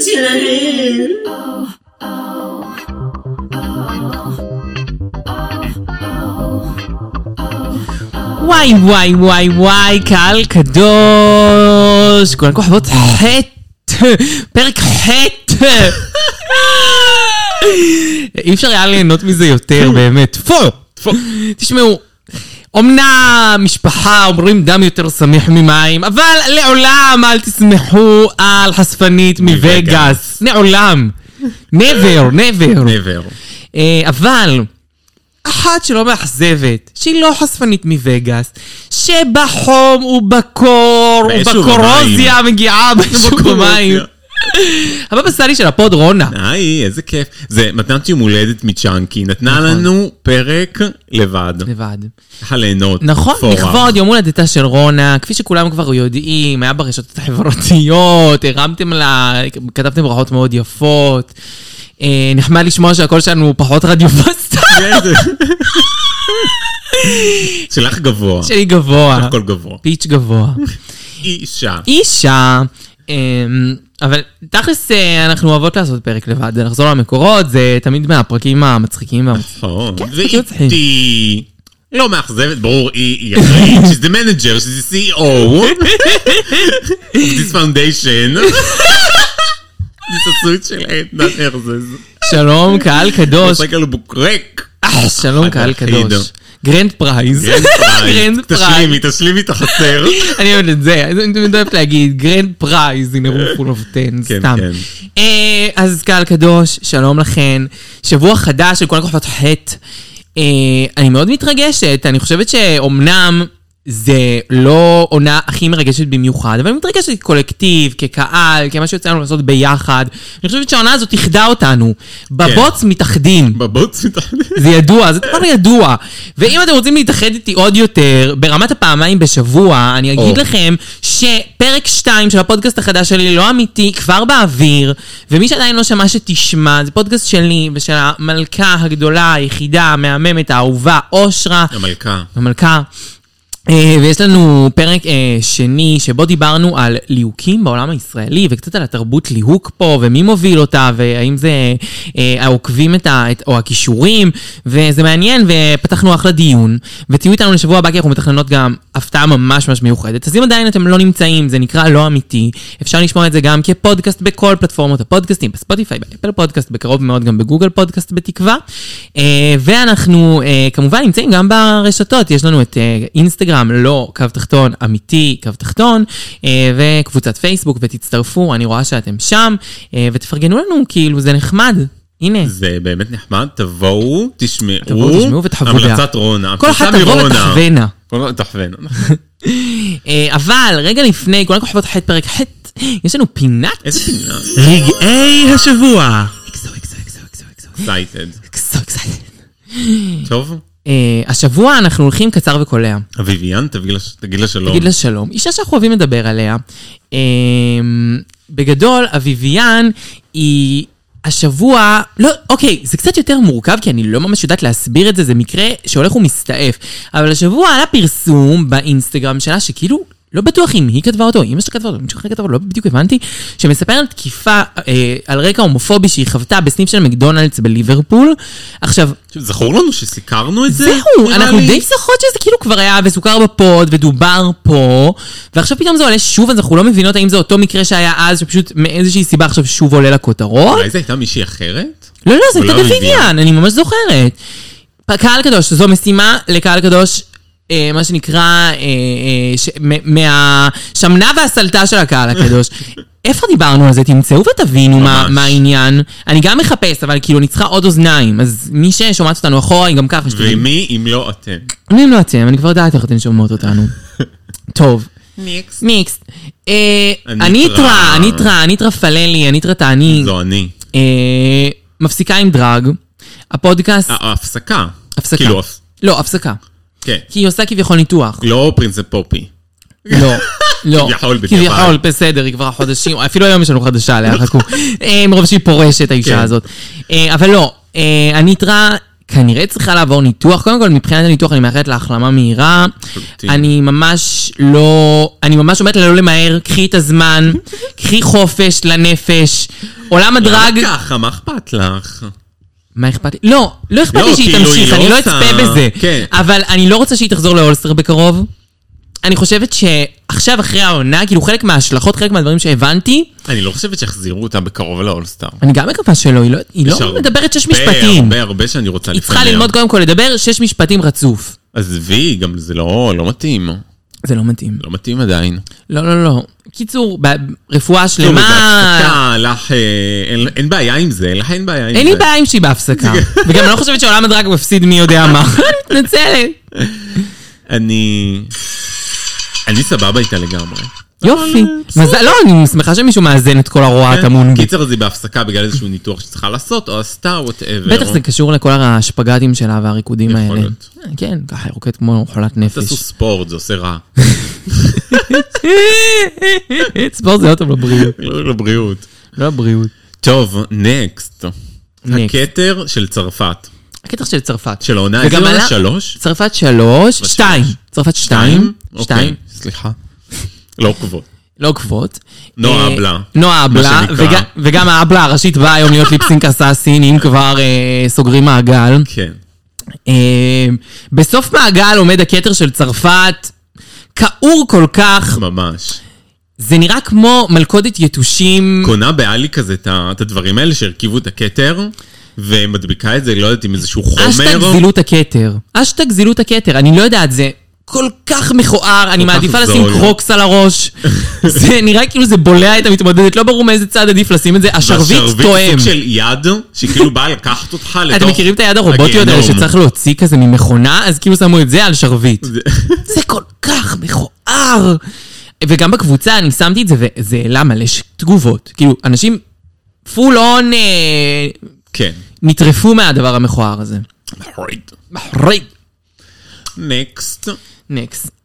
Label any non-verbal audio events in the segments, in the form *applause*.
שלהן. וואי וואי וואי וואי, קהל קדוש, כולן כוכבות חטא, פרק חטא. אי אפשר היה ליהנות מזה יותר, *laughs* באמת. טפו. תשמעו, אמנם משפחה אומרים דם יותר שמח ממים, אבל לעולם אל תסמכו על חשפנית מווגאס. לעולם. never, never. never. אה, אבל אחת שלא מאכזבת, שהיא לא חשפנית מווגאס, שבחום ובקור ובקורוזיה מגיעה באש ובמים. *laughs* הבבא סאלי של הפוד רונה. היי, איזה כיף. זה מתנת יום הולדת מצ'אנקי, נתנה נכון. לנו פרק לבד. לבד. ככה ליהנות. נכון. לכבוד יום הולדתה של רונה, כפי שכולם כבר יודעים, היה ברשתות החברתיות, הרמתם לה, כתבתם ברכות מאוד יפות. אה, נחמד לשמוע שהקול שלנו פחות רדיופסטה, *laughs* כן, שלך גבוה. שלי גבוה, הכל גבוה. פיץ' גבוה. אישה. אישה, אמ, אבל תכלס אה, אנחנו אוהבות לעשות פרק לבד, זה לחזור למקורות, זה תמיד מהפרקים המצחיקים והמצחיקים. נכון. כן, זה. ואיתי... לא מאכזבת, ברור, היא אחראית, she's the manager, she's the CEO of this foundation. ניססות של עדנה ארזז. שלום, קהל קדוש. אה, שלום, קהל. קדוש. גרנד פרייז. גרנד פרייז. *laughs* תשלימי, תשלימי את החסר. *laughs* אני אוהבת את זה, אני תמיד אוהבת להגיד, גרנד פרייז, הנה רום פול אוף 10, כן, סתם. כן. אה, אז קהל קדוש, שלום לכן. שבוע חדש של כל הכוחות חטא. אה, אני מאוד מתרגשת, אני חושבת שאומנם זה לא עונה הכי מרגשת במיוחד, אבל אני מתרגשת כקולקטיב, כקהל, כמה שיוצא לנו לעשות ביחד. אני חושבת שהעונה הזאת איחדה אותנו. בבוץ מתאחדים. בבוץ מתחת. זה ידוע, זה דבר ידוע. ואם אתם רוצים להתאחד איתי עוד יותר, ברמת הפעמיים בשבוע, אני אגיד או. לכם שפרק 2 של הפודקאסט החדש שלי, לא אמיתי, כבר באוויר, ומי שעדיין לא שמע שתשמע, זה פודקאסט שלי ושל המלכה הגדולה, היחידה, המהממת, האהובה, אושרה, המלכה. המלכה. אה, ויש לנו פרק אה, שני שבו דיברנו על ליהוקים בעולם הישראלי וקצת על התרבות ליהוק פה ומי מוביל אותה והאם זה אה, העוקבים את ה, את, או הכישורים וזה מעניין ופתחנו אחלה דיון. ותהיו איתנו לשבוע הבא כי אנחנו מתכננות גם הפתעה ממש ממש מיוחדת. אז אם עדיין אתם לא נמצאים זה נקרא לא אמיתי. אפשר לשמוע את זה גם כפודקאסט בכל פלטפורמות הפודקאסטים בספוטיפיי באפל פודקאסט בקרוב מאוד גם בגוגל פודקאסט בתקווה. אה, ואנחנו אה, כמובן נמצאים גם ברשתות. יש לנו את אה, אינסטגרם לא קו תחתון אמיתי קו תחתון אה, וקבוצת פייסבוק ותצטרפו אני רואה שאתם שם אה, ותפרגנו לנו כאילו זה נחמד הנה זה באמת נחמד, תבואו, תשמעו. תבואו, תשמעו ותחוו דעה. המלצת רונה. כל אחת המלצה תבוא מרונה. ותחוונה. כל- תחוונה. *laughs* אה, אבל רגע לפני כל הכוכבות חטא פרק חטא יש לנו פינת איזה פינה. רגעי השבוע. excited. טוב, אה, השבוע אנחנו הולכים קצר וקולע. אביביאן, תגיד לה- שלום. תגיד לה שלום. אישה שאנחנו אוהבים לדבר עליה. אמ, בגדול, אביביאן היא... השבוע, לא, אוקיי, זה קצת יותר מורכב, כי אני לא ממש יודעת להסביר את זה, זה מקרה שהולך ומסתעף. אבל השבוע עלה פרסום באינסטגרם שלה, שכאילו, לא בטוח אם היא כתבה אותו, אמא שלה כתבה אותו, מישהו אחר כתבה אותו, לא בדיוק הבנתי, שמספר על תקיפה אה, על רקע הומופובי שהיא חוותה בסניף של מקדונלדס בליברפול. עכשיו, זכור לנו שסיקרנו את זה? זהו, אנחנו לי? די זוכרות שזה כאילו כבר היה וסוכר בפוד ודובר פה, ועכשיו פתאום זה עולה שוב, אז אנחנו לא מבינות האם זה אותו מקרה שהיה אז, שפשוט מאיזושהי סיבה עכשיו שוב עולה לכותרות. אולי זו הייתה מישהי אחרת? לא, לא, זה ולא הייתה. בביביאן, אני ממש זוכרת. קהל קדוש, זו משימה לקהל קדוש. אה, מה שנקרא, אה, אה, ש- מ- מהשמנה והסלטה של הקהל הקדוש. *laughs* איפה דיברנו על זה? תמצאו ותבינו מה. מה העניין. אני גם מחפש, אבל כאילו אני צריכה עוד אוזניים. אז מי ששומעת אותנו אחורה, היא גם ככה שתדעו. ומי אם לא אתם? אני לא אתם, אני כבר יודעת איך אתן שומעות אותנו. *laughs* טוב. ניקס. מיקס. אה, הניטרה. הניטרה, הניטרה, הניטרה פללי, הניטרה תעני. זו אני. אה, מפסיקה עם דרג. הפודקאסט, ה- ההפסקה. הפסקה. כאילו, הפ- לא, הפסקה. כן. כי היא עושה כביכול ניתוח. לא פרינספ פופי. לא, לא. *laughs* כביכול בדיעבד. כביכול, בסדר, היא כבר חודשים, אפילו היום יש לנו חדשה עליה, חכו. *laughs* אה, מרוב שהיא פורשת, האישה כן. הזאת. אה, אבל לא, אה, הניטרה כנראה צריכה לעבור ניתוח. קודם כל, מבחינת הניתוח אני מאחלת לה החלמה מהירה. אני ממש לא... אני ממש אומרת לה לא למהר, קחי את הזמן, *laughs* קחי חופש לנפש. עולם הדרג... למה ככה? מה אכפת לך? מה אכפת לי? לא, לא אכפת לא, לי שהיא כאילו, תמשיך, היא אני לא לא אצפה בזה. כן. אבל אני לא רוצה שהיא תחזור לאולסטר בקרוב. אני חושבת שעכשיו, אחרי העונה, כאילו חלק מההשלכות, חלק מהדברים שהבנתי, אני לא חושבת שיחזירו אותה בקרוב לאולסטאר. אני גם מקווה שלא, היא לא, היא לא הרבה, מדברת שש משפטים. הרבה הרבה שאני רוצה היא צריכה ללמוד קודם כל לדבר שש משפטים רצוף. עזבי, גם זה לא לא מתאים. זה לא מתאים. לא מתאים עדיין. לא, לא, לא. קיצור, ב- רפואה טוב, שלמה... בהפסקה, לך, אה, אין- אין בעיה עם זה, לך אין בעיה עם זה. אין לי בעיה עם שהיא בהפסקה. *laughs* וגם אני לא חושבת שעולם ה drag מפסיד מי יודע מה. אני *laughs* מתנצלת. אני... אני סבבה איתה לגמרי. יופי. מזל, לא, אני שמחה שמישהו מאזן את כל הרוע הטמון בי. קיצר, אז היא בהפסקה בגלל איזשהו ניתוח שצריכה לעשות, או עשתה, whatever. בטח זה קשור לכל השפגטים שלה והריקודים יכול האלה. להיות. כן, ככה היא רוקדת כמו חולת תעשו נפש. ספורט, זה עושה רע. *laughs* ספורט זה לא טוב לבריאות. לא לבריאות. לא לבריאות. טוב, נקסט. הכתר של צרפת. הקטע של צרפת. של העונה, איזה עונה שלוש? צרפת שלוש, שתיים. צרפת שתיים. אוקיי, שתיים. סליחה. לא עוקבות. לא עוקבות. נועה אה, אבלה. נועה אבלה. וגם- האבלה הראשית באה היום להיות ליפסינק אסאסין, אם כבר אה, סוגרים מעגל. כן. אה, בסוף מעגל עומד הכתר של צרפת, כעור כל כך, ממש. זה נראה כמו מלכודת יתושים. קונה באלי כזה את הדברים האלה שהרכיבו את הכתר, ומדביקה את זה, לא יודעת, עם איזשהו אשטג חומר. זילות הכתר. אשטג זילות הכתר, אני לא יודעת, זה כל כך מכוער, אני מעדיפה לשים. קרוקס על הראש. *laughs* זה נראה כאילו זה בולע את המתמודדת, לא ברור מאיזה צד עדיף לשים את זה, השרביט והשרביט תואם. סוג של יד, שכאילו באה לקחת אותך לתוך... אתם מכירים את היד הרובוטיות האלה. שצריך להוציא כזה ממכונה? אז כאילו שמו את זה על שרביט. זה *laughs* כל כך מכוער. וגם בקבוצה אני שמתי את זה, וזה העלה מלא תגובות. כאילו, אנשים פול און כן. נטרפו מהדבר המכוער הזה. מחריד. נקסט. נקסט.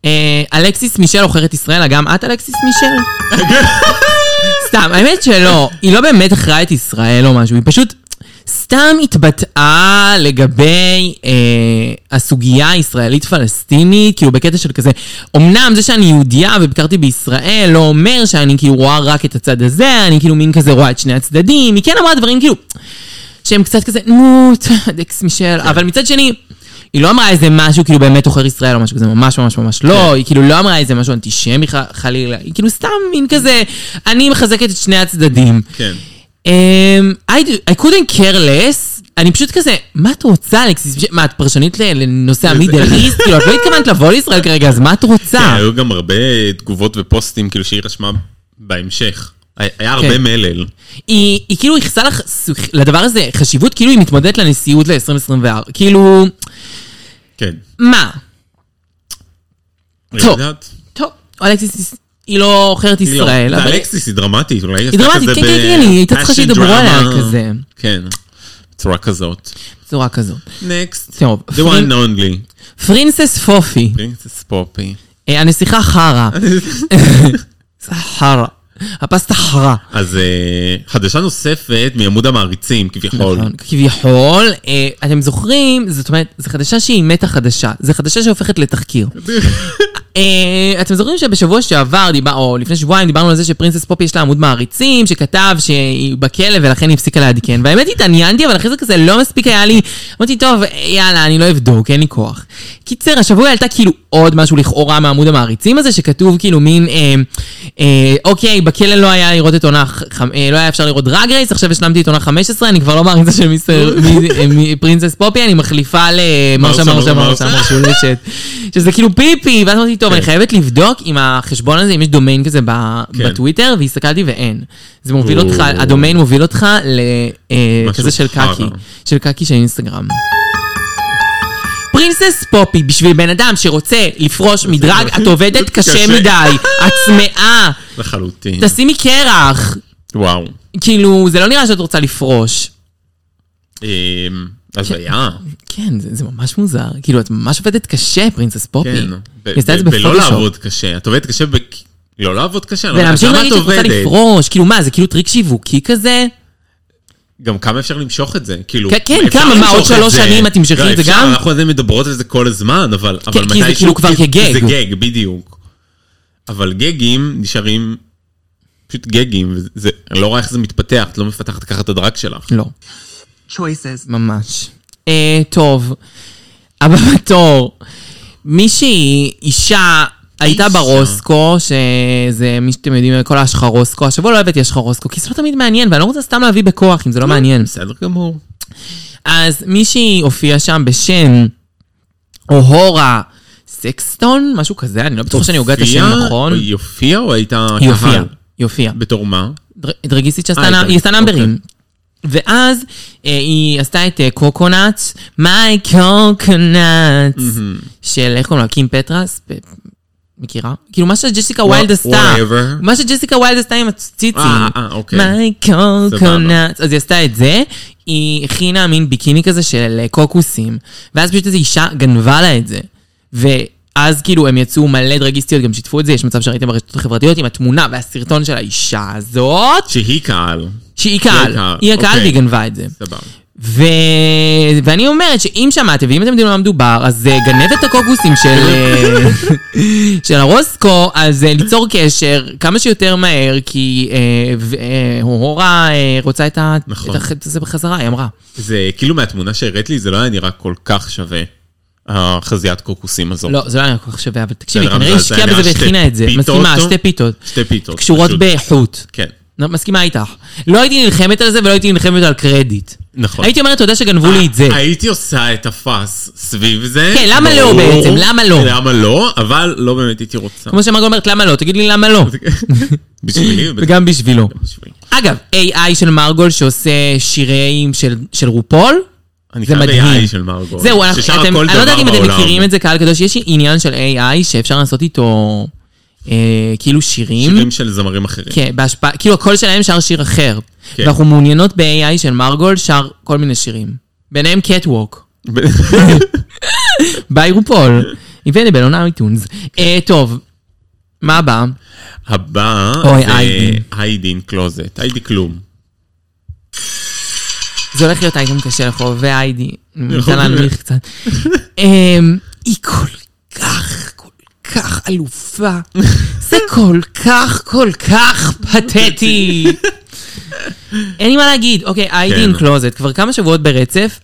אה, אלכסיס מישל עוכרת ישראל, גם את אלכסיס מישל? *laughs* סתם, האמת שלא, היא לא באמת אחראי את ישראל או משהו, היא פשוט סתם התבטאה לגבי אה, הסוגיה הישראלית-פלסטינית, כאילו בקטע של כזה, אמנם זה שאני יהודייה וביקרתי בישראל לא אומר שאני כאילו רואה רק את הצד הזה, אני כאילו מין כזה רואה את שני הצדדים, היא כן אמרה דברים כאילו, שהם קצת כזה, נו, *laughs* דקס מישל, אבל מצד שני... היא לא אמרה איזה משהו כאילו באמת עוכר ישראל או משהו כזה, ממש ממש ממש לא, היא כאילו לא אמרה איזה משהו אנטישמי חלילה, היא כאילו סתם מין כזה, אני מחזקת את שני הצדדים. כן. Um, I, do- I couldn't care less, אני פשוט כזה, מה את רוצה אלכסיס? מה, את פרשנית לנושא המידל איסט? כאילו, את לא התכוונת לבוא לישראל כרגע, אז מה את כן, רוצה? היו גם הרבה תגובות ופוסטים כאילו שהיא רשמה בהמשך. היה הרבה כן. מלל. היא, כאילו ייחסה לדבר הזה חשיבות, כאילו היא מתמודדת לנשיאות ל-2024. כאילו, כן. מה? טוב. טוב, אלכסיס היא לא עוכרת לא. ישראל. אלכסיס, היא דרמטית. אולי היא היא דרמטית, כן, כן, כן, היא הייתה צריכה שידברו עליה כזה. כן. בצורה כזאת. בצורה כזאת. נקסט. טוב, The one only. פרינסס פופי, פרינצס פופי. אה, הנסיכה חרא. *laughs* *laughs* חרא. הפסטה חרא. אז אה, חדשה נוספת מעמוד המעריצים, כביכול. נכון, כביכול, אה, אתם זוכרים, זאת אומרת, זו חדשה שהיא מתה חדשה. זו חדשה שהופכת לתחקיר. *laughs* אה, אתם זוכרים שבשבוע שעבר, דיבר, או לפני שבועיים, דיברנו על זה ש Princess Poppy יש לה עמוד מעריצים, שכתב שהיא בכלא ולכן היא הפסיקה לעדכן. והאמת התעניינתי, אבל אחרי זה כזה לא מספיק היה לי, אמרתי, טוב, יאללה, אני לא אבדוק, אין לי כוח. קיצר, השבוע העלתה כאילו עוד משהו לכאורה מעמוד המעריצים הזה, שכתוב כאילו מין, אה, אה, אוקיי, בכלא לא היה לראות את עונה, ח- אה, לא היה אפשר לראות Drag Race, עכשיו השלמתי את עונה 15, אני כבר לא מעריצה של mister, מי- אה, Princess Poppy, אני מחליפה ל Marcia Marcia, Marcia Marcia. Marcia משולשת, שזה כאילו פיפי, ואז אמרתי, טוב, אני כן. חייבת לבדוק עם החשבון הזה, אם יש דומיין כזה כן. בטוויטר, והסתכלתי ואין. זה מוביל או. אותך, הדומיין מוביל אותך לכזה של חרא. קקי, של קקי של אינסטגרם. פרינסס פופי, בשביל בן אדם שרוצה לפרוש מדרג, את עובדת קשה קשה. מדי, את צמאה, לחלוטין. תשימי קרח. וואו. כאילו, זה לא נראה שאת רוצה לפרוש. הזיה. כן, זה, זה ממש מוזר. כאילו, את ממש עובדת קשה, פרינסס פופי. כן. היא עשתה את זה ו- ולא בפוטושופ. לעבוד קשה. את עובדת קשה ב... לא לעבוד קשה? אני לא יודעת, ולהמשיך למה להגיד את שאת רוצה עובדת? לפרוש, כאילו מה, זה כאילו טריק שיווקי כזה? גם כמה אפשר למשוך את זה, כאילו... כן, כן, כמה, מה, עוד את שלוש. שנים את תמשכי לא, את זה גם? אנחנו עדיין מדברות על זה כל הזמן, אבל אבל כי זה מתישהו- כאילו כבר כגג. זה גג, בדיוק. אבל גגים נשארים פשוט גגים, וזה, אני לא רואה איך זה מתפתח, את לא מפתחת ככה את הדרג שלך. לא, choices. ממש. אה, טוב, הבא בתור, מישהי, אישה, הייתה. ברוסקו, שזה מי שאתם יודעים, כל האשכרוסקו, השבוע לא הבאתי אשכרוסקו, כי זה לא תמיד מעניין, ואני לא רוצה סתם להביא בכוח אם זה לא מעניין. בסדר גמור. אז מישהי הופיעה שם בשם אוהורה סקסטון, משהו כזה, אני לא בטוחה שאני הוגה את השם נכון. היא הופיעה או הייתה היא הופיעה, קהל? היא הופיעה. בתור מה? דר- דרגיסטית שעשתה אה, נאמברים. ואז אה, היא עשתה את קוקונאט, מיי קוקונאט, של איך קוראים לה? קים פטרס? ב- מכירה? כאילו מה שג'סיקה ויילד עשתה. whatever. מה שג'סיקה ויילד עשתה עם הציצים. אה, אה, אוקיי. מיי קוקונאט. אז היא עשתה את זה, היא הכינה מין ביקיני כזה של אה, קוקוסים, ואז פשוט איזו אישה גנבה לה את זה. ואז כאילו הם יצאו מלא דרגיסטיות, גם שיתפו את זה, יש מצב שראיתם ברשתות החברתיות עם התמונה והסרטון של האישה הזאת, שהיא קהל. שהיא קהל, היא הקהל אוקיי. והיא גנבה את זה. סבבה. ו... ואני אומרת שאם שמעתם ואם אתם יודעים על מה מדובר, אז אה, גנב את הקוקוסים של, אה, *laughs* של הרוסקו, אז אה, ליצור קשר כמה שיותר מהר, כי הורה רוצה את. נכון. את זה בחזרה, היא אמרה. זה כאילו מהתמונה שהראית לי, זה לא היה נראה כל כך שווה, החזיית קוקוסים הזו. לא, זה לא היה כל כך שווה, אבל תקשיבי, כנראה היא השקיעה בזה והכינה את זה. מסכימה? שתי פיתות. שתי פיתות. קשורות. בחוט. כן. לא, מסכימה איתך. לא הייתי נלחמת על זה ולא הייתי נלחמת על קרדיט. נכון. הייתי אומרת, תודה שגנבו לי את זה. הייתי עושה את הפאס סביב זה. כן, למה לא. בעצם? למה לא? למה לא? אבל לא באמת הייתי רוצה. כמו שמרגו אומרת, למה לא? תגיד לי למה לא. *laughs* בשבילי *laughs* וגם בשבילו. אגב, AI של מרגול שעושה שירים של RuPaul, אני זה מדהים. AI של מרגול. זהו, אנחנו- אתם, אני לא יודעת אם אתם. מכירים את זה, קהל קדוש, יש עניין של AI שאפשר לעשות איתו אה, כאילו שירים. שירים של זמרים אחרים. כן, בהשפעה, כאילו הקול שלהם שר שיר אחר. כן. ואנחנו מעוניינות ב-AI של מרגול שר כל מיני שירים. ביניהם catwalk. by RuPaul. available on iTunes. אה, טוב, מה הבא? הבא זה היידי. היידין קלוזט. היידי כלום. זה הולך להיות אייטם קשה לחובבי איידי. אני רוצה להנמיך קצת. אמ, היא כל כך, כל כך אלופה. זה כל כך, כל כך פתטי. *laughs* אין לי מה להגיד. אוקיי, איידי. עם קלוזט, כבר כמה שבועות ברצף.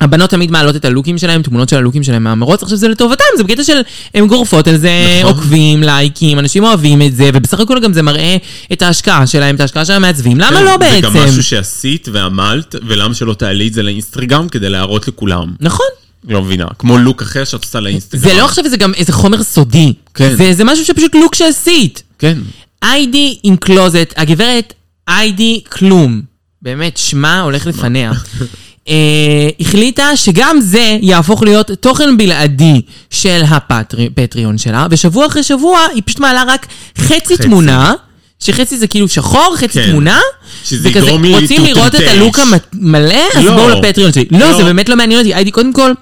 הבנות תמיד מעלות את הלוקים שלהם, תמונות של הלוקים שלהם מהמרוץ, עכשיו זה לטובתם, זה בקטע של הן גורפות על זה, נכון. עוקבים, לייקים, אנשים אוהבים את זה, ובסך הכל גם זה מראה את ההשקעה שלהם, את ההשקעה של המעצבים, למה כן, לא זה בעצם? גם משהו שעשית ועמלת, ולמה שלא תעלי את זה לאינסטגרם כדי להראות לכולם. נכון. לא מבינה. כמו לוק אחר שאת עושה לאינסטגרם. זה לא עכשיו איזה גם איזה חומר סודי. כן. זה, זה משהו שפשוט לוק שעשית. כן. היידי עם קלוזט, הגברת היידי כלום. באמת, שמה הולך לפניה. *laughs* אה, החליטה שגם זה יהפוך להיות תוכן בלעדי של הפטריון שלה, ושבוע אחרי שבוע היא פשוט מעלה רק חצי, חצי. תמונה, שחצי זה כאילו שחור, חצי כן. תמונה, שזה וכזה, יגרום לי רוצים לראות את. הלוק המלא, אז לא. בואו לפטריון שלי. לא, לא. זה באמת לא מעניין אותי. היידי, קודם כל,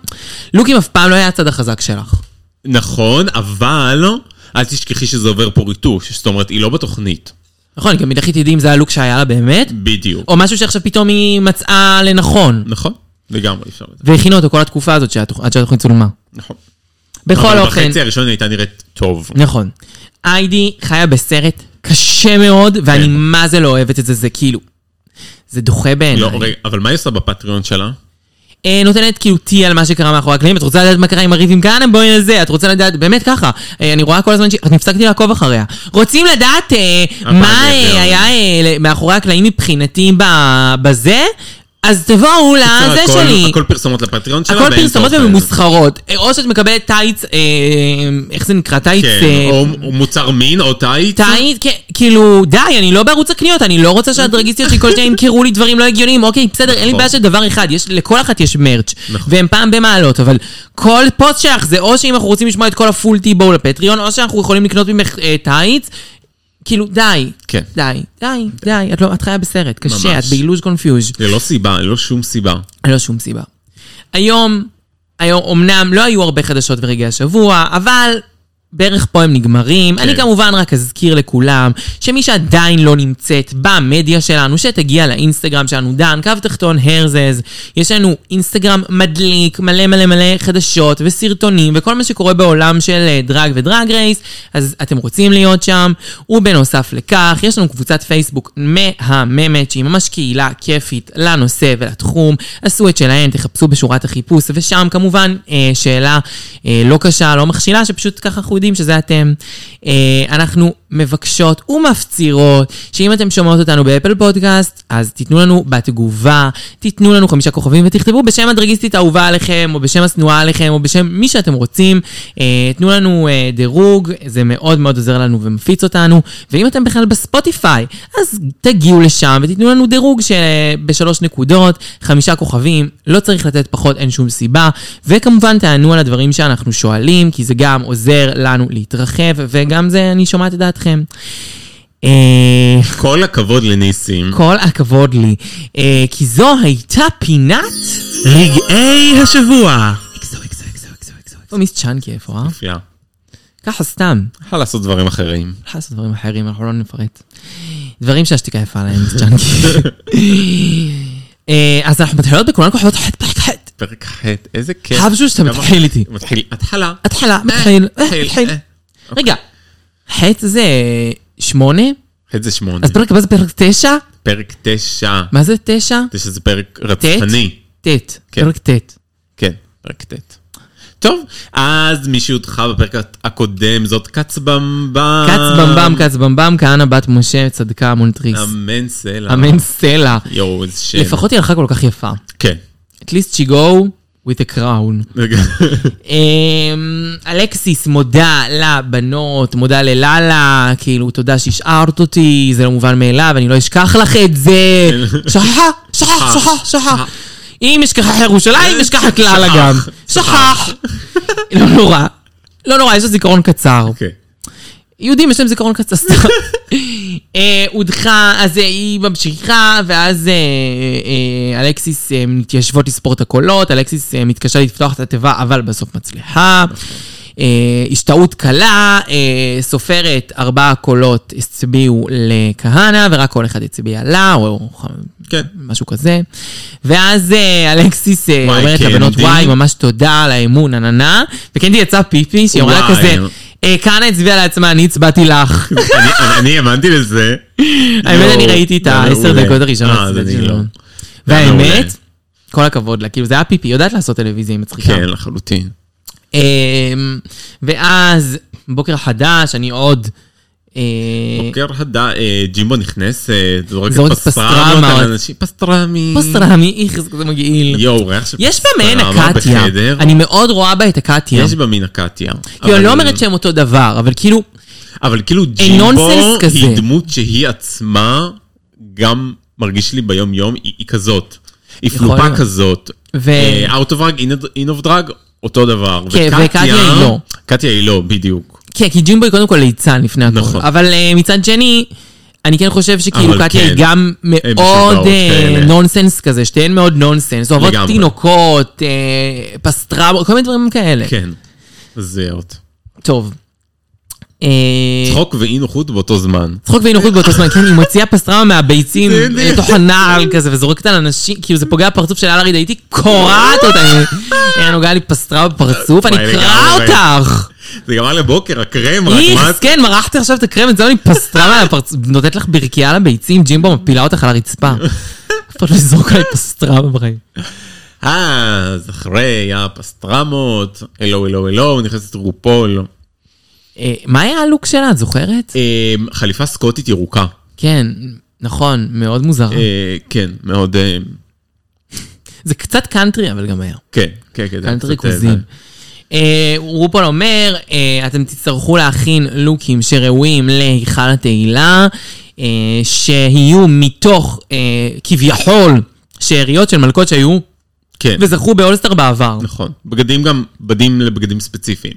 לוקים אף פעם לא היה הצד החזק שלך. נכון, אבל אל תשכחי שזה עובר פה ריטוש. זאת אומרת, היא לא בתוכנית. נכון, גם לכי תדעי אם זה הלוק שהיה לה באמת, בדיוק. או משהו שעכשיו פתאום היא מצאה לנכון, נכון. לגמרי אפשר את זה. והכינו אותו כל התקופה הזאת עד שהתוכנית צולמה. נכון. בכל אופן, בחצי הראשון היא הייתה נראית טוב. נכון. איידי חיה בסרט קשה מאוד, ואני כן. מה זה לא אוהבת את זה, זה כאילו, זה דוחה בעיניי. לא, רגע, אבל מה היא עושה בפטריון שלה? אה, נותנת כאילו טי על מה שקרה מאחורי הקלעים, את רוצה לדעת מה קרה עם הריב עם כהנא? בואי לזה, את רוצה לדעת, באמת ככה, אה, אני רואה כל הזמן ש... הפסקתי לעקוב אחריה. רוצים לדעת אה, מה היה מאחורי הקלעים מבחינתי בזה? אז תבואו לזה הכל- שלי. הכל פרסומות לפטריון שלה. הכל פרסומות. וממוסחרות. אה, או שאת מקבלת טייץ, אה, איך זה נקרא? טייץ... כן, אה, או או מוצר מין או טייץ. טייץ, כן, כאילו, די, אני לא בערוץ הקניות, אני לא רוצה שהדרגיסטיות שלי כל שניה ימכרו לי דברים לא הגיוניים. אוקיי, בסדר, אין לי נכון. בעיה של דבר אחד, יש, לכל אחת יש מרץ', נכון. והם פעם במעלות, אבל כל פוסט שלך זה או שאם אנחנו רוצים לשמוע את כל הפול טי-בואו לפטריון, או שאנחנו יכולים לקנות ממך אה, טייץ. כאילו, די, כן. די, די, די, את לא, את חיה בסרט, קשה, ממש. את ב illusion confusion. ללא סיבה, ללא שום סיבה. ללא שום סיבה. היום, היום, אמנם לא היו הרבה חדשות ורגעי השבוע, אבל בערך פה הם נגמרים. כן. אני כמובן רק אזכיר לכולם, שמי שעדיין לא נמצאת במדיה שלנו, שתגיע לאינסטגרם שלנו, דן, קו תחתון הרזז. יש לנו אינסטגרם מדליק, מלא מלא מלא חדשות וסרטונים, וכל מה שקורה בעולם של אה, drag ו Drag Race, אז אתם רוצים להיות שם. ובנוסף לכך, יש לנו קבוצת פייסבוק מהממת, שהיא ממש קהילה כיפית לנושא ולתחום. עשו את שלהן, תחפשו בשורת החיפוש, ושם כמובן אה, שאלה אה, לא קשה, לא מכשילה, שפשוט ככה אנחנו יודעים שזה אתם. אה, אנחנו מבקשות ומפצירות שאם אתם שומעות אותנו באפל פודקאסט, אז תיתנו לנו בתגובה, תיתנו לנו חמישה כוכבים ותכתבו בשם הדרגיסטית האהובה עליכם, או בשם השנואה עליכם, או בשם מי שאתם רוצים. אה, תנו לנו אה, דירוג, זה מאוד מאוד עוזר לנו ומפיץ אותנו. ואם אתם בכלל בספוטיפיי, אז תגיעו לשם ותיתנו לנו דירוג שבשלוש נקודות, חמישה כוכבים, לא צריך לתת פחות, אין שום סיבה. וכמובן תענו על הדברים שאנחנו שואלים, כי זה גם עוזר לנו להתרחב, וגם זה, אני שומעת את דעתכם. אה, כל הכבוד לניסים. כל הכבוד לי. אה, כי זו הייתה פינת... רגעי השבוע. איפה מיס צ'אנקי איפה, אה? יפה. ככה סתם. יכול לעשות דברים אחרים. אפשר לעשות דברים אחרים, אנחנו לא נפרט. דברים שהשתיקה יפה להם, מיס צ'אנקי. *laughs* אה, אז אנחנו מתחילות בכולן כוכבות חטא פרק ח', איזה כיף. חייב פשוט שאתה מתחיל איתי. מתחיל, התחלה. התחלה, מתחיל, אה, מתחיל, מתחיל. אה. רגע, חטא זה שמונה? ח' זה שמונה. אז פרק הבא זה פרק תשע? פרק תשע. מה זה תשע? תשע זה פרק רצחני. ט'. כן. פרק ט'. כן, פרק ט'. טוב, אז מי שהודחה בפרק הקודם זאת כץ במבם. כץ במבם, כץ במבם, כהנא בת משה, צדקה מונטריס. אמן סלע. אמן סלע. יואו, איזה שם. לפחות היא הלכה כל כך יפה. כן. At least she go with a crown. אמ, אלכסיס מודה לבנות, מודה ללאלה, כאילו, תודה שהשארת אותי, זה לא מובן מאליו, אני לא אשכח לך את זה. שכחה, שכח, שכח, שכח. אם אשכח ירושלים, אשכח את לאללה שכח, גם. שכח. לא נורא. לא נורא, יש לו זיכרון קצר. אוקיי. יהודים יש להם זיכרון קצר. אה, הודחה, אז אה, היא ממשיכה, ואז אה, אה, אלכסיס אה, מתיישבות לספור את הקולות, אלכסיס אה, מתקשה לפתוח את התיבה, אבל בסוף מצליחה. אה, השתאות קלה, אה, סופרת ארבעה קולות הצביעו לכהנא, ורק כל אחד הצביע לה, או כן. משהו כזה. ואז אה, אלכסיס אה, אומרת. לבנות, וואי, ממש תודה על האמון, עננה. וקנדי יצאה פיפי, שהיא אמרה וואי. כזה, "אה, כהנא הצביעה לעצמה, אני הצבעתי לך. *laughs* אני- האמנתי לזה. האמת, יואו, אני ראיתי את זה העשר מעולה. דקות הראשונות. אה. לא. והאמת, כל הכבוד לה, כאילו זה היה פיפי, יודעת לעשות טלוויזיה, היא מצחיקה. כן, לחלוטין. אמ, ואז, בוקר חדש, אני עוד... אה, בוקר הדה, אה, ג'ימבו נכנס, אה, זורקת פסטרמות פסטרמה. על אנשים, פסטרמי. פוסטרמי, איך זה כזה מגעיל. יואו, ריח של פסטרמה. בחדר. אני מאוד רואה בה את אקתיה. יש בה מין אקתיה. כאילו, אני לא אומרת שהם אותו דבר, אבל כאילו, אבל כאילו ג'ימבו. היא דמות שהיא עצמה גם מרגיש לי ביום יום, היא כזאת. היא פלופה. כזאת. ו- Out of drag, in- of drag, אותו דבר. כן, וקטיה היא לא. קטיה היא לא, בדיוק. כן, כי ג'ימבו היא קודם כל ליצן לפני הכל. נכון. אבל אה, מצד שני, אני כן חושב שכאילו קטיה היא כן. גם מאוד אה, כאלה. נונסנס כזה, שתיהן מאוד נונסנס. אוהבות. תינוקות, אה, פסטרמות, כל מיני דברים כאלה. כן. זהות. טוב. אה, צחוק ואי נוחות באותו זמן. צחוק ואי נוחות באותו זמן, כן, היא מוציאה פסטרמה מהביצים. לתוך הנעל כזה, וזורקת על אנשים, כאילו זה פוגע בפרצוף של אללה ריד, הייתי קורעת אותה, *laughs* היא נוגעה לי פסטרמה בפרצוף, אני אקרע. אותך. זה היה לבוקר, הקרם, רק מה... איכס, כן, מרחתי עכשיו את הקרם, את זה אני פסטרמה על *laughs* הפרצוף, נותנת לך ברכייה על הביצים, ג'ימבו מפילה אותך על הרצפה. *laughs* אף פעם לא לזרוק עליי פסטרמה בחיים. אז אחרי הפסטרמות, אלו אלו אלו, נכנסת רופול. אה, מה היה הלוק שלה, את זוכרת? אה, חליפה סקוטית ירוקה. כן, נכון, מאוד מוזר. אה, כן, מאוד... זה קצת קאנטרי, אבל גם היה. כן, כן, כן. country cousin. אה, RuPaul אומר, אה, אתם תצטרכו להכין לוקים שראויים להיכל התהילה, אה, שיהיו מתוך אה, כביכול שאריות של מלכות שהיו כן, וזכו ב All Stars בעבר. נכון. בגדים גם, בדים לבגדים ספציפיים.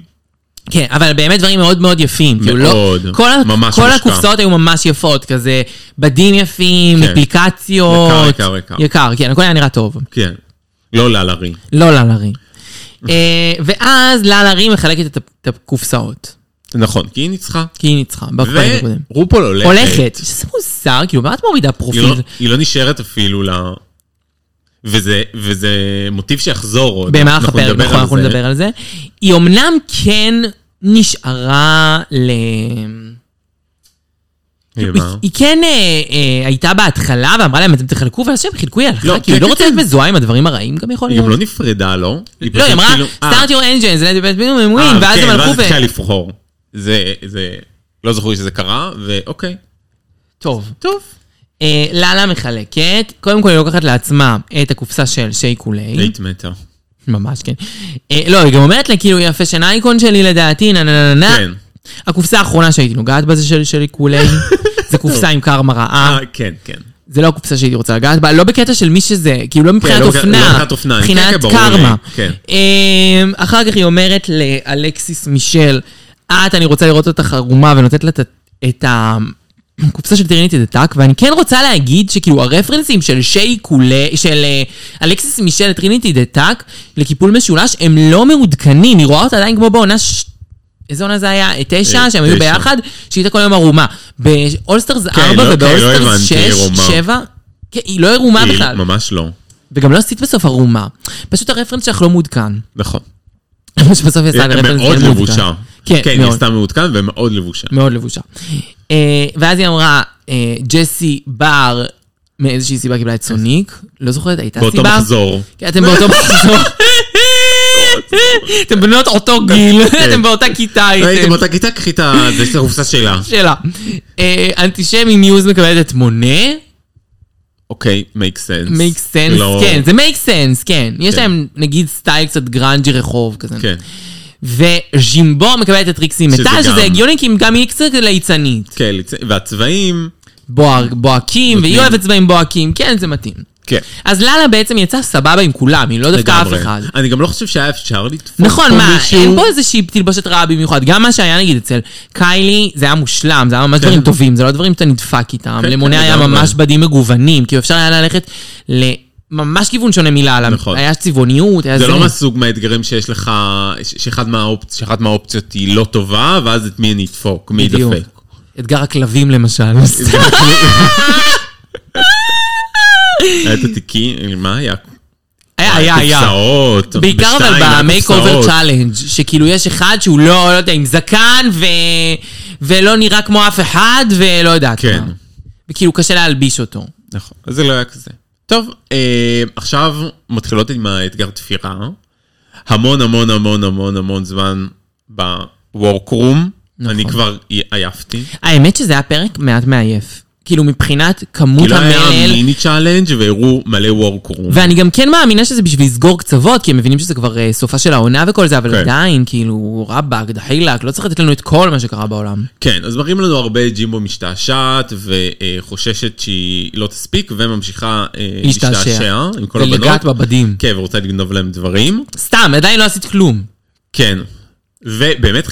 כן, אבל באמת דברים מאוד מאוד יפים. כאילו לא- מאוד, כל ה- ממש כל מושקע. הקופסאות היו ממש יפות, כזה בדים יפים, כן. אפליקציות. יקר, יקר, יקר. יקר, כן, הכל היה נראה טוב. כן. לא ללרי. לא ללרי. אה, ואז ללרי מחלקת את הקופסאות. נכון, כי היא ניצחה. כי היא ניצחה, בפרק הקודם. ורופול הולכת. הולכת, שזה מוזר, כאילו, מה את מורידה היא פרופיל? לא, היא לא נשארת אפילו ל... וזה, וזה מוטיב שיחזור עוד. במהלך הפרק, נכון, אנחנו. נדבר על זה. היא אמנם כן נשארה ל... היא היא-? היא כן אה, אה, הייתה בהתחלה ואמרה להם אתם תחלקו, ואז שהם חילקו היא הלכה, לא, כן, היא לא כן, רוצה להיות כן. מזוהה עם הדברים הרעים גם יכול היא להיות. גם לא נפרדה, לא? לא, היא אמרה, כאילו- אה, start your engines, אה, ואז כן, הם הלכו ואז ו... התחילה לבחור. זה, זה, לא זכור לי שזה קרה, ואוקיי. טוב. טוב. אה, לאלה מחלקת, קודם כל היא לוקחת לעצמה את הקופסה של שייקולי. היית מתה. ממש כן. לא, היא גם אומרת לה, כאילו, יפה שנה אייקון שלי לדעתי, נה נה נה נה. כן. הקופסה האחרונה שהייתי נוגעת בה זה של שייקולי. *laughs* זה קופסה עם קרמה רעה. אה, כן, כן. זה לא הקופסה שהייתי רוצה לגעת בה, לא בקטע של מי שזה, כאילו לא מבחינת לא בק- אופנה, לא מבחינת כן, כן, קרמה. כן. אמ, אחר כך היא אומרת ל Alexis Michelle, את, אני רוצה לראות אותך ערומה, ונותנת לה את ה- את הקופסה של Trinity the Tuck, ואני כן רוצה להגיד שכאילו הרפרנסים של שי קולה, של אה, Alexis Michelle ל Trinity the Tuck, לקיפול משולש, הם לא מעודכנים, היא רואה אותה עדיין כמו בעונה. איזה עונה זה היה? תשע, אה, שהם היו. ביחד, שהיא הייתה כל היום ערומה. ב All Stars כן, 4 לא, כן, לא וב All Stars הבנתי, 6, עירומה. 7, כן, היא לא ערומה היא בכלל. ממש לא. וגם לא עשית בסוף ערומה. פשוט הרפרנס שלך לא מעודכן. נכון. *laughs* שבסוף היא עשתה רפרנס מאוד לבושה. כן, כן, היא. עשתה מעודכן ומאוד לבושה. מאוד לבושה. אה, ואז היא אמרה, אה, ג'סי בר, מאיזושהי סיבה קיבלה את סוניק. לא זוכרת, הייתה באותו סיבה? מחזור. כן, אתם באותו *laughs* מחזור. אתם בנות אותו גיל, אתם באותה כיתה לא הייתי הייתם. באותה כיתה, קחי את ה- זה את הקופסה שלה. שאלה. אה, אנטישמי ניוז מקבלת את מונה. אוקיי, sense. make sense, לא- כן, זה make sense, כן. יש כן. להם נגיד סטייל קצת גרנג'י רחוב כזה. כן. וז'ימבו מקבלת את טריקסי שזה מטל, שזה הגיוני כי גם היא קצת ליצנית. כן, והצבעים, בוה- בוהקים, והיא. אוהבת צבעים בוהקים, כן, זה מתאים. כן. אז לאלה בעצם יצאה סבבה עם כולם, היא לא דווקא אף. אחד. אני גם לא חושב שהיה אפשר לתפוס נכון, פה מה, מישהו. אין פה איזושהי תלבושת רעה במיוחד. גם מה שהיה נגיד אצל קיילי, זה היה מושלם, זה היה ממש כן. דברים טובים, זה לא דברים שאתה נדפק איתם. כן, למונה כן, היה לגמרי. ממש בדים מגוונים, כאילו אפשר היה ללכת לממש כיוון שונה מלאלה. נכון. היה צבעוניות, היה זה. זה לא מהסוג מהאתגרים שיש לך, שאחת מהאופציות היא לא טובה, ואז את מי אני אדפוק, מי. ידפק. אתגר הכלבים למשל. *laughs* היה את התיקים, מה היה? היה, היה, היה. קופסאות. בעיקר אבל ב makeover. challenge, שכאילו יש אחד שהוא לא, לא יודע, עם זקן ו... ולא נראה כמו אף אחד, ולא יודעת כן. מה. וכאילו קשה להלביש אותו. נכון, אז זה לא היה כזה. טוב, אה, עכשיו מתחילות עם האתגר תפירה. המון המון המון המון המון זמן ב workroom. נכון. אני כבר עייפתי. האמת שזה היה פרק מעט מעייף. כאילו מבחינת כמות כאילו היה המלל, mini challenge והראו מלא workroom. ואני גם כן מאמינה שזה בשביל לסגור קצוות, כי הם מבינים שזה כבר אה, סופה של העונה וכל זה, אבל כן. עדיין, כאילו, רבאק, דחילק, לא צריך לתת לנו את כל מה שקרה בעולם. כן, אז מראים לנו הרבה ג'ימבו משתעשעת וחוששת שהיא לא תספיק וממשיכה להשתעשע. להשתעשע עם כל הבנות. ולגעת בבדים. כן, ורוצה לגנוב להם דברים. סתם, עדיין לא עשית כלום. כן. ובאמת,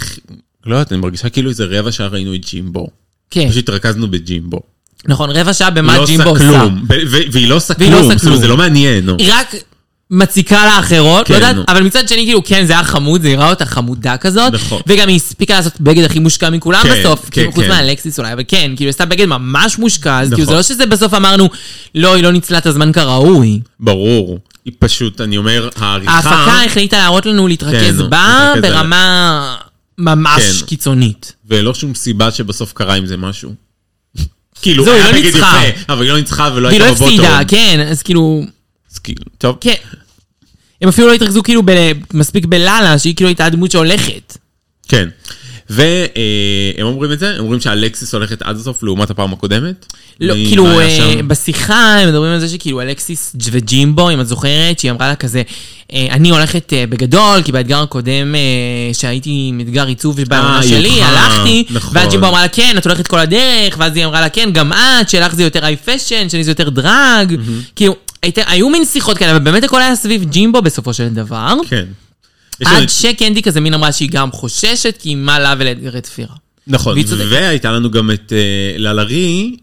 לא יודעת, אני מרגישה כאילו איזה רבע שעה ראינו את ג'ימבו. כן, פשוט התרכזנו בג'ימבו. נכון, רבע שעה במה לא ג'ימבו עושה עושה. כלום. והיא לא עושה לא כלום, זאת אומרת, כלום. זה לא מעניין. היא רק מציקה לאחרות, כן, לא יודעת. אבל מצד שני, כאילו, כן, זה היה חמוד, זה נראה אותה חמודה כזאת. נכון. וגם היא הספיקה לעשות בגד הכי מושקע מכולם כן, בסוף, כן, כאילו, חוץ כן. מהאלקסיס אולי, אבל כן, כאילו, עשתה בגד ממש מושקע, אז כאילו, זה נכון. לא שזה בסוף אמרנו, לא, היא לא ניצלה את הזמן כראוי. ברור. היא פשוט, אני אומר, העריכה... ההפקה החליטה להראות לנו להתרכז כן, בה. ברמה ממש כן. קיצונית. ולא שום סיבה שבסוף קרה עם זה משהו. כאילו, זהו, היא לא ניצחה. יפה, אבל היא לא ניצחה ולא והיא לא הייתה בבוטום. הפסידה, כן, אז כאילו, אז כאילו, טוב. כן. הם אפילו לא התרכזו כאילו ב- מספיק בלאלה, שהיא כאילו הייתה הדמות שהולכת. כן. והם אומרים את זה, הם אומרים שאלקסיס הולכת עד הסוף לעומת הפעם הקודמת. לא, כאילו, אה? בשיחה הם מדברים על זה שכאילו אלכסיס וג'ימבו, אם את זוכרת, שהיא אמרה לה כזה, אה, אני הולכת אה, בגדול, כי באתגר הקודם שהייתי עם אתגר עיצוב בעונה שלי, הלכתי, נכון. ואז ג'ימבו אמרה לה, כן, את הולכת כל הדרך, ואז היא אמרה לה, כן, גם את, שלך זה יותר היי פשן, שלי זה יותר דרג, כאילו, היו מין שיחות כאלה, אבל באמת הכל היה סביב ג'ימבו בסופו של דבר. כן. עד שקנדי כזה מין אמרה שהיא גם חוששת, כי מה לה ולאתגרי תפירה. נכון. והייתה לנו גם את ללרי,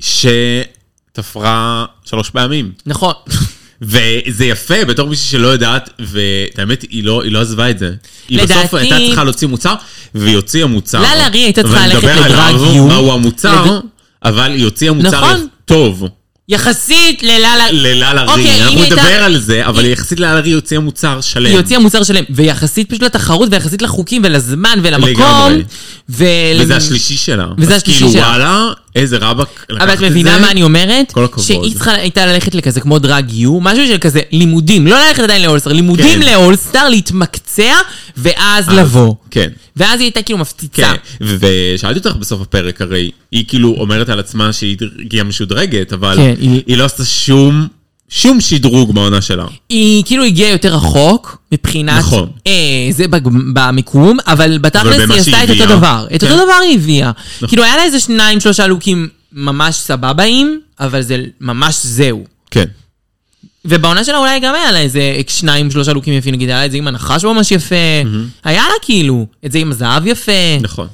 שתפרה שלוש פעמים. נכון. *laughs* וזה יפה בתור מישהי שלא יודעת, והאמת, היא לא, היא לא עזבה את זה. היא בסוף לדעתי- הייתה צריכה להוציא מוצר, והיא הוציאה מוצר. ללה רי הייתה צריכה ואני ללכת מדבר עליו, לדרג יו. מהו המוצר, לד- אבל היא הוציאה מוצר נכון. טוב. יחסית לללה... לללה רי, אוקיי, אנחנו היא נדבר על זה, אבל יחסית לללה רי היא הוציאה מוצר שלם. היא הוציאה מוצר שלם, ויחסית פשוט לתחרות, ויחסית לחוקים, ולזמן, ולמקום. לגמרי. ול... וזה השלישי שלה. וזה אז השלישי כאילו, שלה. וואלה, איזה רבאק לקחת את אבל זה. את מבינה מה אני אומרת? כל הכבוד. שהיא צריכה הייתה ללכת לכזה כמו דרג יו, משהו של כזה לימודים, לא ללכת עדיין לאולסטאר, לימודים כן. לאולסטאר, להתמקצע, ואז לבוא. כן. ואז היא הייתה כאילו מפציצה. כן, ושאלתי אותך בסוף הפרק, הרי היא כאילו אומרת על עצמה שהיא גם משודרגת, אבל כן, היא- היא לא עשתה שום, שום שדרוג בעונה שלה. היא כאילו הגיעה יותר רחוק, מבחינת... נכון. אה, זה בג- במיקום, אבל בתכלס היא עשתה את אותו. דבר. את כן. אותו דבר היא הביאה. כאילו היה לה איזה שניים, שלושה לוקים ממש סבבאים, אבל זה ממש זהו. כן. ובעונה שלה אולי גם היה לה איזה שניים, שלושה לוקים יפים, נגיד, היה לה את זה עם הנחש ממש יפה. היה לה כאילו, את זה עם הזהב יפה. נכון.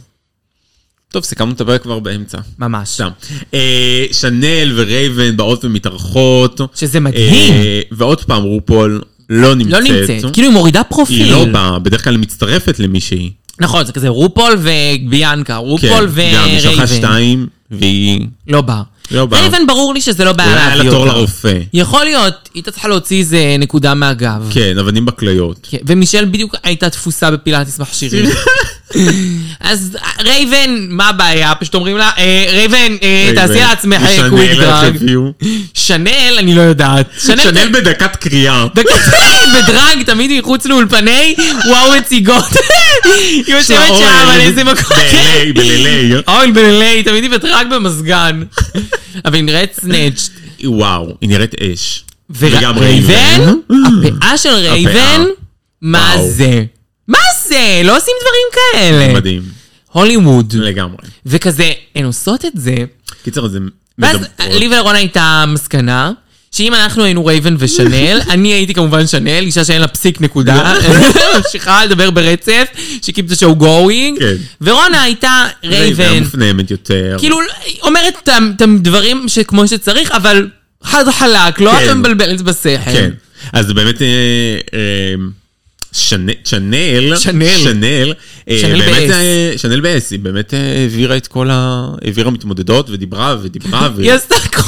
טוב, סיכמנו את הפרק כבר באמצע. ממש. סתם. אה, שנל ורייבן באות ומתארחות. שזה מדהים. אה, ועוד פעם, רופול לא נמצאת. לא נמצאת. כאילו היא מורידה פרופיל. היא לא באה, בדרך כלל היא מצטרפת למישהי. נכון, זה כזה רופול וביאנקה, רופול כן, גם, היא שלחה ורייבן. שתיים, והיא... לא בא. לא באה. רייבן ברור לי שזה לא בעיה אולי היה להביא לה תור אותה. לרופא. יכול להיות, היא הייתה צריכה להוציא איזה נקודה מהגב. כן, אבנים בכליות. כן, ומישל בדיוק הייתה תפוסה בפילאטיס מכשירים. *laughs* אז רייבן, מה הבעיה? פשוט אומרים לה, "אה, רייבן, אה, תעשי לעצמך quick איך drag. שנל, אני לא יודעת. שנל בדקת קריאה. דקה *laughs* ב drag, תמיד מחוץ לאולפני, וואו מציגות. *laughs* היא יושבת שם על איזה מקום. ב-LA, ב-LA. אוי, בלילי, תמיד היא ב drag במזגן. *laughs* אבל היא נראית snatched. וואו, היא נראית אש. וגם רייבן, הפאה של רייבן, מה. זה? מה זה? לא עושים דברים כאלה. מדהים. הוליווד. לגמרי. וכזה, הן עושות את זה, קיצר, זה ואז. לי ולרון הייתה מסקנה. שאם אנחנו היינו רייבן ושנל, *laughs* אני הייתי כמובן שנל, אישה שאין לה פסיק נקודה, *laughs* *laughs* ממשיכה לדבר ברצף, ש keep את ה show going, כן. ורונה הייתה רייבן רייבן, מופנמת יותר. כאילו, אומרת את הדברים שכמו שצריך, אבל חד וחלק, לא כן. את מבלבלת בשכל. כן. אז זה באמת... שנ- שנל, שנל. שנל, שנל באמת, ב-S. שנל ב-S, היא באמת אה, העבירה את כל ה... העבירה מתמודדות ודיברה ודיברה, ו- היא עשתה הכל.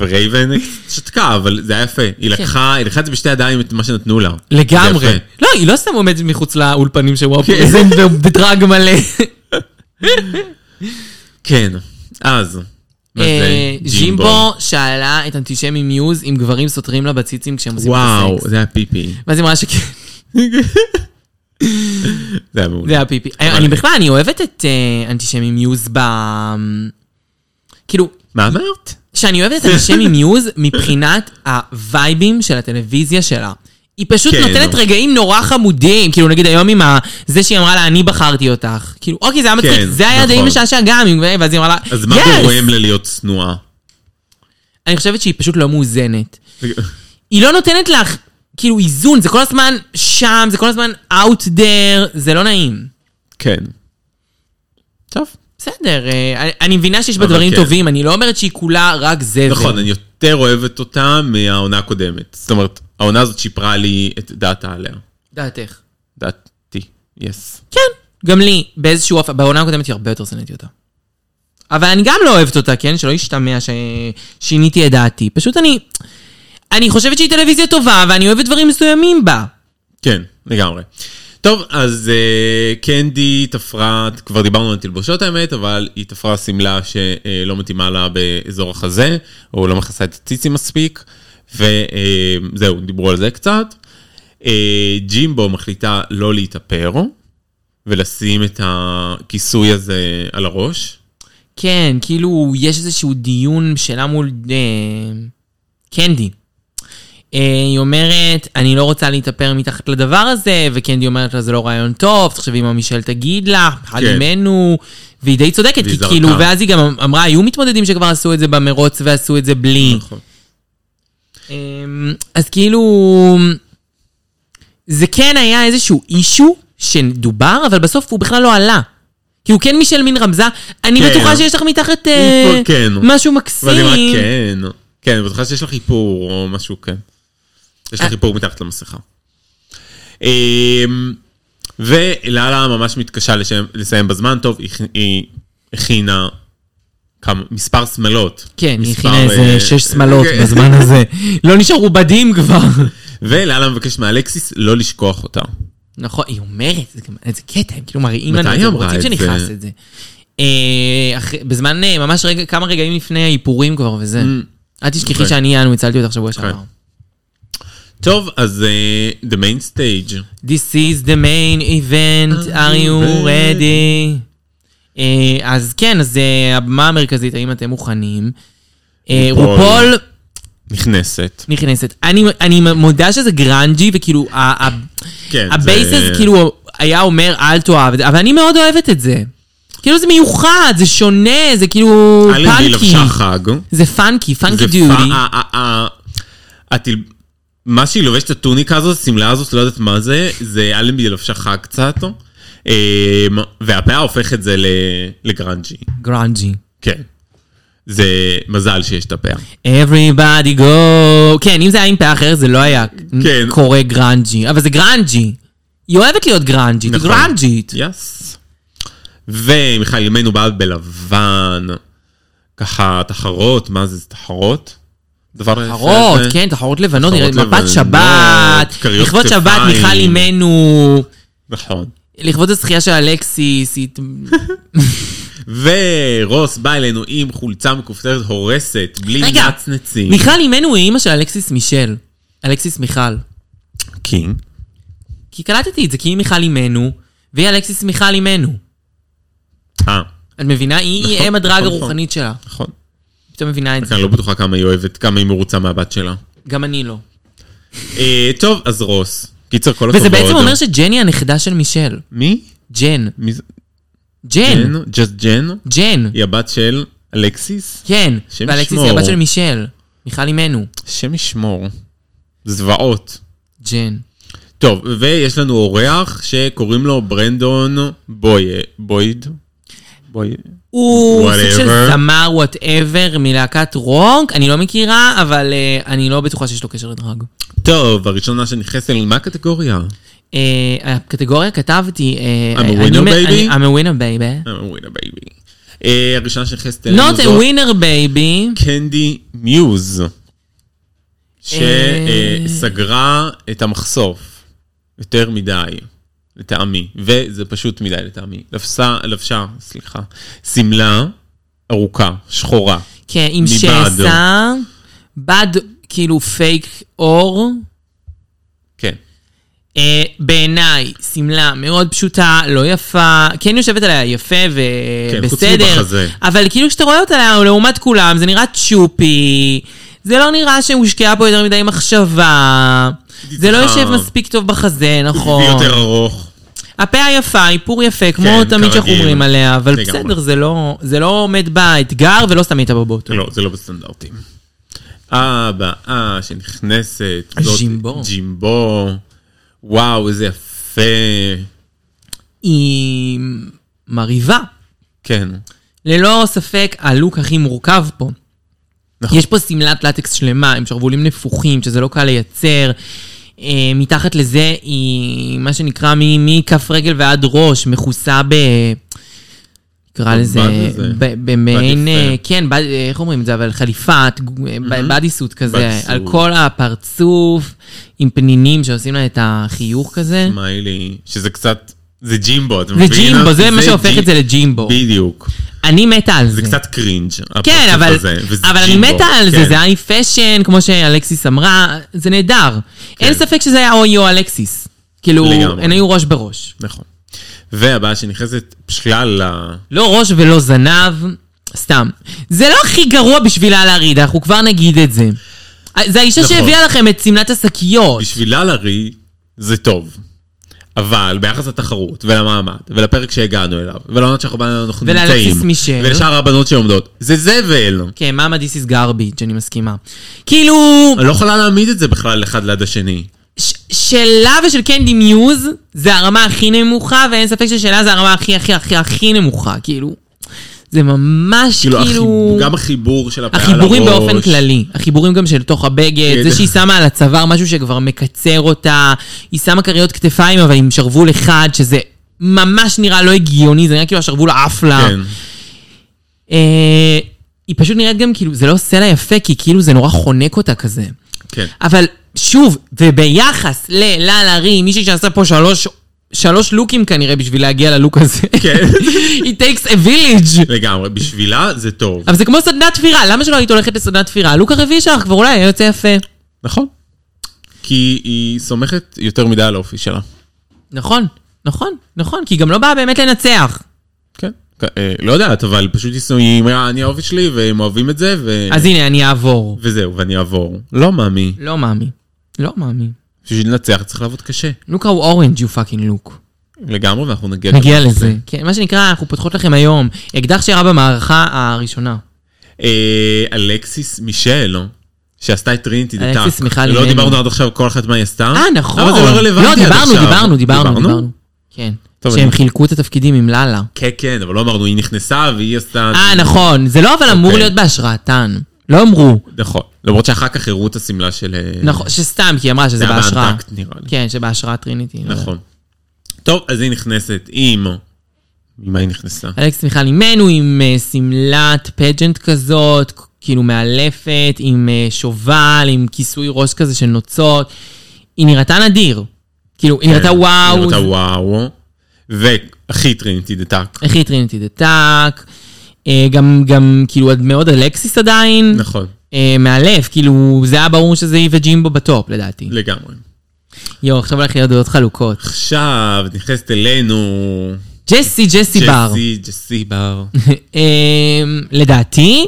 ורייבן שתקה, אבל זה היה יפה. היא לקחה, היא לקחה את זה בשתי ידיים, את מה שנתנו לה. כן. לגמרי. לא, היא לא סתם עומדת מחוץ לאולפנים של וואו, כן. זה בדרג מלא. כן, אז. אה, ג'ימבו שאלה את אנטישמי מיוז אם גברים סותרים לה בציצים כשהם עושים את וואו, הסקס. זה היה פיפי. ואז היא אמרה שכן, זה היה מעולה. זה היה פיפי. אני בכלל, אני אוהבת את אה, אנטישמי מיוז ב... כאילו, מה אמרת? שאני אוהבת את אנטישמי מיוז מבחינת הווייבים של הטלוויזיה שלה. היא פשוט כן. נותנת רגעים נורא חמודים, כאילו נגיד היום עם ה... זה שהיא אמרה לה, אני בחרתי אותך. כאילו, אוקיי, זה היה מצחיק, כן, זה היה די נכון. משעשע גם, ואז היא אמרה לה, אז מה "Yes!" גורם לה להיות צנועה? אני חושבת שהיא פשוט לא מאוזנת. היא לא נותנת לך, כאילו, איזון, זה כל הזמן שם, זה כל הזמן out there, זה לא נעים. כן. טוב. בסדר, אה, אני- מבינה שיש בה דברים כן. טובים, אני לא אומרת שהיא כולה רק זבל. נכון, אני יותר אוהבת אותה מהעונה הקודמת. זאת אומרת, העונה הזאת שיפרה לי את דעתה עליה. דעתך. דעתי, יס. כן, גם לי, באיזשהו אופן, בעונה הקודמת היא הרבה יותר שנאתי אותה. אבל אני גם לא אוהבת אותה, כן? שלא ישתמע ששיניתי את דעתי. פשוט אני... אני חושבת שהיא טלוויזיה טובה, ואני אוהבת דברים מסוימים בה. כן, לגמרי. טוב, אז uh, קנדי תפרה, כבר דיברנו על תלבושות האמת, אבל היא תפרה שמלה שלא מתאימה לה באזור החזה, או לא מכסה את הציצים מספיק, וזהו, דיברו על זה קצת. Uh, ג'ימבו מחליטה לא להתאפר, ולשים את הכיסוי הזה על הראש. כן, כאילו, יש איזשהו דיון שלה מול אה, קנדי. אה, היא אומרת, אני לא רוצה להתאפר מתחת לדבר הזה, וקנדי אומרת לה, זה לא רעיון טוב, תחשבי מה מישל תגיד לך, אחד כן. ממנו, והיא די צודקת, כי זרקה. כאילו, ואז היא גם אמרה, היו מתמודדים שכבר עשו את זה במרוץ ועשו את זה בלי. נכון. אמ, אז כאילו, זה כן היה איזשהו אישו שדובר, אבל בסוף הוא בכלל לא עלה. כי הוא כן מישל מין רמזה, אני כן. בטוחה שיש לך מתחת אה, כן. משהו ואז היא אמרה מקסים. כן, כן, בטוחה שיש לך איפור או משהו, כן. יש לה חיפור מתחת למסכה. אמ, ולאלה ממש מתקשה לשם- לסיים בזמן טוב, היא- היא הכינה כמה, מספר שמלות. כן, היא הכינה איזה אה, שש שמלות כן. בזמן הזה. *laughs* לא נשארו בדים כבר. ולאלה מבקש מאלקסיס לא לשכוח אותה. נכון, היא אומרת, זה גם- איזה קטע, הם כאילו מראים לנו אמרה רוצים שנכנס? את זה. אה, בזמן, אה, ממש כמה רגעים לפני האיפורים כבר וזה. אל תשכחי אוקיי. שאני יאנו, הצלתי אותך שבוע שעבר. טוב, אז אה, the main stage. This is the main event, are you ready? אה, אז כן, אז אה, הבמה המרכזית, האם אתם מוכנים? אה, רופול. נכנסת. נכנסת. אני, אני מודה שזה גרנג'י, וכאילו, כן, ה basis זה- כאילו היה אומר, אל תאהב את זה, אבל אני מאוד אוהבת את זה. כאילו זה מיוחד, זה שונה, זה כאילו אלנבי funky. לבשה חג. זה פאנקי, פאנקי זה מה שהיא לובשת, הטוניקה הזאת, השמלה הזאת, לא יודעת מה זה, זה אלנבי לבשה חג קצת. אמ, והפאה הופך את זה לגרנג'י. גרנג'י. כן. זה מזל שיש את הפאה. Everybody go. כן, אם זה היה עם פאה אחרת זה לא היה כן. קורא גרנג'י, אבל זה גרנג'י. היא אוהבת להיות גרנג'ית, נכון. גרנג'ית. yes. ומיכל אימנו באה בלבן, ככה תחרות, מה זה, זה תחרות? דבר יפה תחרות, זה. כן, תחרות לבנות, תחרות נראית מפת לבנות, שבת, לכבוד שבת. מיכל אימנו, נכון. לכבוד הזכייה של אלכסיס, היא- ורוס בא אלינו עם חולצה מכופתרת הורסת, בלי רגע, נצנצים. מיכל אימנו היא אימא של אלכסיס מישל. אלכסיס מיכל. king. כי קלטתי את זה, כי היא מיכל אימנו, והיא אלכסיס מיכל אימנו. אה, את מבינה? היא נכון, אם ה drag נכון, הרוחנית שלה. נכון. פתאום מבינה את זה. אני לא בטוחה כמה היא אוהבת, כמה היא מרוצה מהבת שלה. גם אני לא. אה, טוב, אז רוס. קיצר, כל הכבוד. וזה בעצם אומר שג'ני הנכדה של מישל. מי? ג'ן. מי זה? ג'ן. just ג'ן? ג'ן. היא הבת של אלכסיס? כן. שם ואלכסיס ישמור. היא הבת של מישל. מיכל אימנו. השם ישמור. זוועות. ג'ן. טוב, ויש לנו אורח שקוראים לו ברנדון בוי... בויד? בוי... הוא סוג של. זמר whatever מלהקת רוק, אני לא מכירה, אבל אה, אני לא בטוחה שיש לו קשר ל drag. טוב, הראשונה שנכנסת אלינו, מה הקטגוריה? אה, הקטגוריה כתבתי... אה, I'm a winner, baby? I'm a winner baby. winner baby. אה, הראשונה שנכנסת אלינו Not a זאת winner baby. קנדי מיוז. שסגרה את המחשוף יותר מדי, לטעמי, וזה פשוט מדי לטעמי. לבשה, לבשה, סליחה, שמלה ארוכה, שחורה. כן, עם. שסע, בד כאילו פייק אור. כן. אה, בעיניי, שמלה מאוד פשוטה, לא יפה, כן יושבת עליה יפה כן, ובסדר, מבחזה. אבל כאילו כשאתה רואה אותה לעומת כולם, זה נראה צ'ופי, זה לא נראה שהושקעה פה יותר מדי מחשבה, זה לא יושב מספיק טוב בחזה, נכון. ויותר ארוך. הפה היפה, איפור יפה, כמו כן, תמיד שאנחנו. אומרים עליה, אבל לגמרי. בסדר, זה לא, זה לא עומד באתגר ולא סתם הייתה בבוטום. לא, זה לא בסטנדרטים. הבאה שנכנסת, ג'ימבו. ג'ימבו. וואו, איזה יפה. היא מרהיבה. כן. ללא ספק הלוק הכי מורכב פה. נכון. יש פה שמלת לטקס שלמה עם שרוולים נפוחים, שזה לא קל לייצר. אה, מתחת לזה היא, מה שנקרא, מכף רגל ועד ראש, מכוסה ב... נקרא לזה, במעין. אה, כן, אה, איך אומרים את זה, אבל חליפת, ב- bodysuit כזה. על כל הפרצוף, עם פנינים שעושים לה את החיוך כזה. סמיילי, שזה קצת, זה ג'ימבו, אתה זה מבין? ג'ימבו, זה מה שהופך את זה לג'ימבו. בדיוק. אני מתה על זה. זה קצת cringe. כן, הפרצוף אבל, הזה, וזה אבל אני מתה על זה, כן. זה היה fashion, כמו שאלכסיס אמרה, זה נהדר. אין ספק שזה היה היא או אלכסיס. כאילו. הם היו ראש בראש. נכון. והבאה שנכנסת בשלל ה... לא ראש ולא זנב, סתם. זה לא הכי גרוע בשבילה להרעיד, אנחנו כבר נגיד את זה. זה האישה נכון. שהביאה לכם את שמלת השקיות. בשבילה לרי זה טוב. אבל ביחס לתחרות ולמעמד ולפרק שהגענו אליו ולעונות שאנחנו אנחנו ולאלכסיס נמצאים מישל. ולשאר הבנות שעומדות זה זבל. כן, מאמה דיס איס garbage, אני מסכימה. כאילו, אני לא יכולה להעמיד את זה בכלל אחד ליד השני. ש- שלה ושל קנדי מיוז זה הרמה הכי נמוכה, ואין ספק ששלה זה הרמה הכי הכי הכי הכי נמוכה, כאילו. זה ממש כאילו, כאילו... החיב- גם החיבור של הפאה על הראש. החיבורים באופן כללי, החיבורים גם של תוך הבגד, כן. זה שהיא שמה על הצוואר משהו שכבר מקצר אותה, היא שמה כריות כתפיים אבל עם שרוול אחד, שזה ממש נראה לא הגיוני, זה נראה כאילו השרוול עף לה. כן. אה, היא פשוט נראית גם כאילו, זה לא לה יפה, כי כאילו זה נורא חונק אותה כזה. כן. אבל שוב, וביחס לללה רי, מישהי שעשה פה שלוש, שלוש לוקים כנראה בשביל להגיע ללוק הזה. כן. *laughs* It takes a village. לגמרי, בשבילה זה טוב. אבל זה כמו סדנת תפירה, למה שלא היית הולכת לסדנת תפירה? הלוק הרביעי שלך כבר אולי היה יוצא יפה. נכון. כי היא סומכת יותר מדי על האופי שלה. נכון, נכון, נכון, כי היא גם לא באה באמת לנצח. כן. אה, לא יודעת, אבל פשוט היא היא אמרה, אני האופי שלי, והם אוהבים את זה, ו... אז הנה, אני אעבור. וזהו, ואני אעבור. לא, מאמי. לא מאמי. לא מאמי. בשביל לנצח צריך לעבוד קשה. look how orange you fucking look. לגמרי, ואנחנו נגיע... נגיע גם לזה. כן, מה שנקרא, אנחנו פותחות לכם היום. אקדח שיורה במערכה הראשונה. אה, אלכסיס מישל, לא? שעשתה את טריניטי דה טאק. אלכסיס מישל לא. דיברנו עד עכשיו כל אחת מה היא עשתה. אה, נכון. אבל זה לא רלוונטי לא, עד דיברנו, עכשיו. דיברנו, דיברנו, דיברנו. כן. טוב, שהם אני- חילקו את התפקידים עם לאלה. כן, כן, אבל לא אמרנו, היא נכנסה והיא עשתה... אה, נכון. זה לא אבל אמור אוקיי. להיות בהשראתן. לא אמרו. נכון. למרות שאחר כך הראו את השמלה של... אה, נכון, שסתם, כי היא אמרה שזה זה היה בהשראה. נראה לי. כן, שבהשראת טריניטי. לא. נכון. טוב, אז היא נכנסת עם... עם מה היא נכנסה? אלכס מישל אימנו עם אה, שמלת pageant כזאת, כאילו מאלפת, עם אה, שובל, עם כיסוי ראש כזה של נוצות. היא נראתה נדיר. כאילו, היא נראתה כן, וואו. היא נראתה וואו. והכי טריניטי דה טאק. היא טריניטי דה טאק. אה, גם, גם, כאילו, עד מאוד אלקסיס עדיין. נכון, אה, מאלף, כאילו, זה היה ברור שזה היא וג'ימבו ב top, לדעתי. לגמרי. יואו, עכשיו הולך להיות דעות חלוקות. עכשיו, נכנסת אלינו... ג'סי, ג'סי בר. ג'סי, ג'סי בר. *laughs* אמ, לדעתי,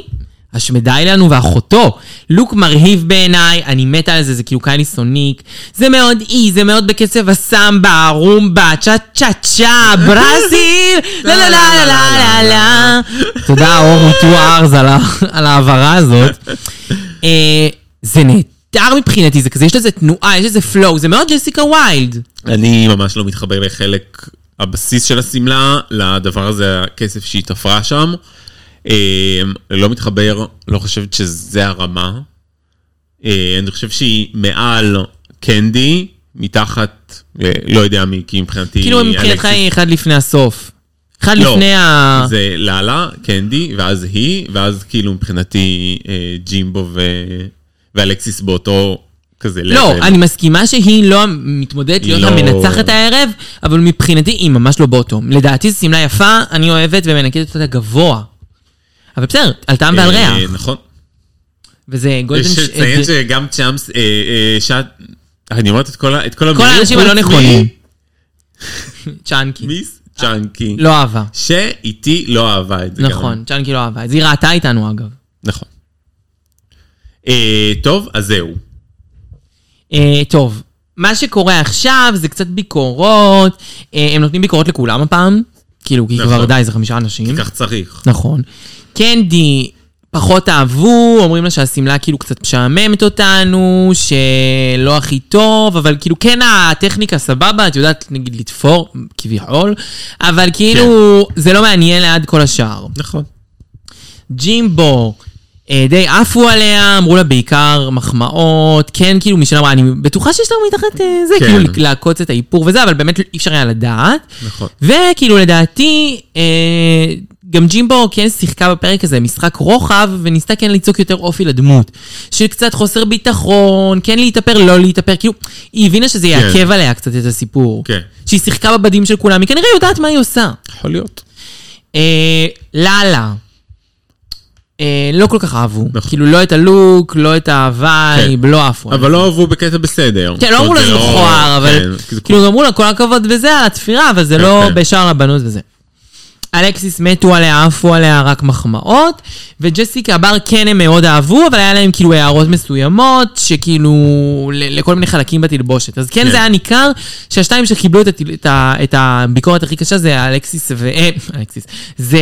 השמדי לנו ואחותו. לוק מרהיב בעיניי, אני מתה על זה, זה כאילו קיילי סוניק. זה מאוד אי, זה מאוד בקצב הסמבה, רומבה, צ'ה צ'ה צ'ה, ברזיל, לה לה לה לה לה לה לה. תודה, אור מטוארז על ההעברה הזאת. אה, זה נהדר מבחינתי, זה כזה, יש לזה תנועה, יש לזה פלואו, זה מאוד ג'סיקה ויילד. אני ממש לא מתחבר לחלק הבסיס של השמלה, לדבר הזה, הכסף שהיא תפרה שם. אה, לא מתחבר, לא חושבת שזה הרמה. אה, אני חושב שהיא מעל קנדי, מתחת, לא יודע מי, כי מבחינתי... כאילו מבחינתך היא אחד לפני הסוף. אחד לא, לפני ה... זה לאלה, קנדי, ואז היא, ואז כאילו מבחינתי אה, ג'ימבו ו... ואלקסיס באותו כזה לא, level. אני מסכימה שהיא לא מתמודדת להיות לא- המנצחת הערב, אבל מבחינתי היא ממש לא בוטום. לדעתי זו שמלה יפה, אני אוהבת ומנקדת אותה גבוה. אבל בסדר, על טעם ועל אה, ריח. נכון. וזה גולדן... יש לציין זה- שגם צ'אמפס, אה, אה, שאת... אני אומרת את כל ה- את כל המילים. האנשים הלא נכונים. *laughs* צ'אנקי. מיס צ'אנקי. לא אהבה. שאיתי לא אהבה את זה. נכון, צ'אנקי לא אהבה. אז היא ראתה איתנו אגב. נכון. אה, טוב, אז זהו. אה, טוב, מה שקורה עכשיו זה קצת ביקורות. אה, הם נותנים ביקורות לכולם הפעם. כאילו, כי נכון. כבר די, זה חמישה אנשים. כך צריך. נכון. קנדי פחות אהבו, אומרים לה שהשמלה כאילו קצת משעממת אותנו, שלא הכי טוב, אבל כאילו כן הטכניקה סבבה, את יודעת נגיד לתפור, כביכול, אבל כאילו זה לא מעניין ליד כל השאר. נכון. ג'ימבו, די עפו עליה, אמרו לה בעיקר מחמאות, כן, כאילו מישל אמרה, אני בטוחה שיש לה מתחת אה, זה, כן. כאילו לעקוץ את האיפור וזה, אבל באמת אי אפשר היה לדעת. נכון. וכאילו לדעתי, אה, גם ג'ימבו כן שיחקה בפרק הזה משחק רוחב, וניסתה כן ליצוק יותר אופי לדמות. של קצת חוסר ביטחון, כן להתאפר, לא להתאפר, כאילו, היא הבינה שזה יעכב עליה קצת את הסיפור. כן. שהיא שיחקה בבדים של כולם, היא כנראה יודעת מה היא עושה. יכול להיות. אה, לאללה. אה, לא כל כך אהבו. נכון. כאילו, לא את הלוק, לא את ה vibe, לא עפו. על אבל. לא אהבו בקטע בסדר. כן, לא אמרו לה זאת זה אומרת, מכוער, אבל כן, כאילו אמרו לה כל הכבוד בזה על התפירה, אבל זה לא כן. בשאר לבנות וזה. אלכסיס מתו עליה, עפו עליה רק מחמאות, וג'סיקה בר כן הם מאוד אהבו, אבל היה להם כאילו הערות מסוימות, שכאילו, לכל מיני חלקים בתלבושת. אז כן, כן. זה היה ניכר שהשתיים שקיבלו את, הת- את, ה- את הביקורת הכי קשה זה אלכסיס ו... אה, אלכסיס. זה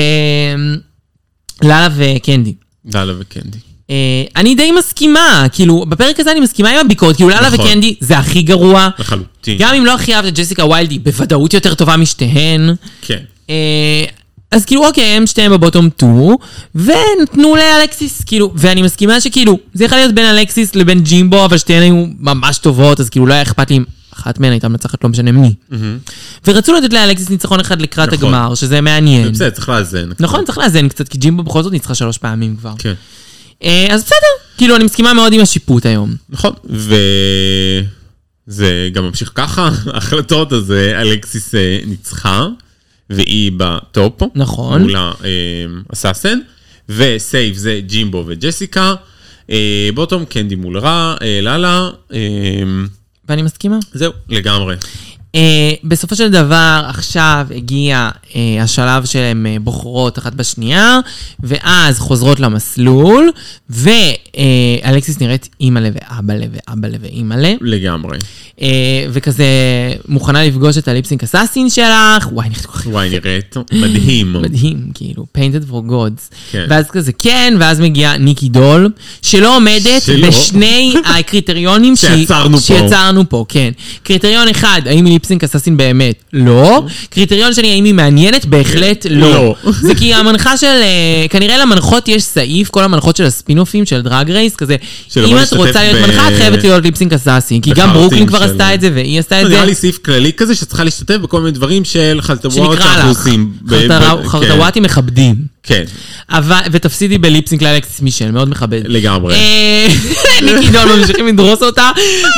לאלה וקנדי. דאלה וקנדי. אה, אני די מסכימה, כאילו, בפרק הזה אני מסכימה עם הביקורת, כאילו לאלה נכון. וקנדי זה הכי גרוע. לחלוטין. גם אם לא הכי אהבת את ג'סיקה ויילד, היא בוודאות יותר טובה משתיהן. כן. אה, אז כאילו, אוקיי, הם שתיהם בבוטום 2, ונתנו לאלקסיס, כאילו, ואני מסכימה שכאילו, זה יכול להיות בין אלקסיס לבין ג'ימבו, אבל שתיהן היו ממש טובות, אז כאילו לא היה אכפת לי אם אחת מהן הייתה מנצחת, לא משנה מי. ורצו לתת לאלקסיס ניצחון אחד לקראת נכון. הגמר, שזה מעניין. בסדר, צריך לאזן. נכון, צריך לאזן קצת, כי ג'ימבו בכל זאת ניצחה שלוש פעמים כבר. כן. אה, אז בסדר, כאילו, אני מסכימה מאוד עם השיפוט היום. נכון, וזה גם ממשיך ככה, *laughs* ההחלטות, אז אה, אלקסיס אה, ניצחה, והיא ב top. נכון. מול ה assassin, ו safe זה ג'ימבו וג'סיקה. בוטום, קנדי מול רע, לאלה, ואני מסכימה. זהו, לגמרי. Uh, בסופו של דבר, עכשיו הגיע uh, השלב שהן uh, בוחרות אחת בשנייה, ואז חוזרות למסלול, ואלכסיס נראית אימא'לה ואבא'לה ואבא'לה ואימא'לה, לגמרי. uh, וכזה מוכנה לפגוש את הליפסינק אסאסין שלך, וואי, נראית כל כך וואי, נראית מדהים. *laughs* מדהים, כאילו, painted for gods. כן. ואז כזה כן, ואז מגיעה ניקי דול, שלא עומדת שלא. בשני *laughs* הקריטריונים שהיא- שיצרנו פה. שיצרנו פה, כן. קריטריון אחד, האם היא lip sync assassin באמת? לא. קריטריון שני, האם היא מעניינת? בהחלט לא. לא. זה כי המנחה של... אה, כנראה למנחות יש סעיף, כל המנחות של הספינופים של דרג רייס, כזה, אם את רוצה להיות מנחה, את חייבת להיות lip sync assassin. כי גם ברוקלין כבר עשתה את זה, והיא עשתה את זה. נראה לי סעיף כללי כזה שצריכה להשתתף בכל מיני דברים של חלטורות שנקרא שאנחנו. עושים. חרטוואטים מכבדים. כן, אבל, ותפסידי בליפסינק לאלכסיס מישל, מאוד מכבד. לגמרי. אה, *laughs* ניקי דול ממשיכים לדרוס אותה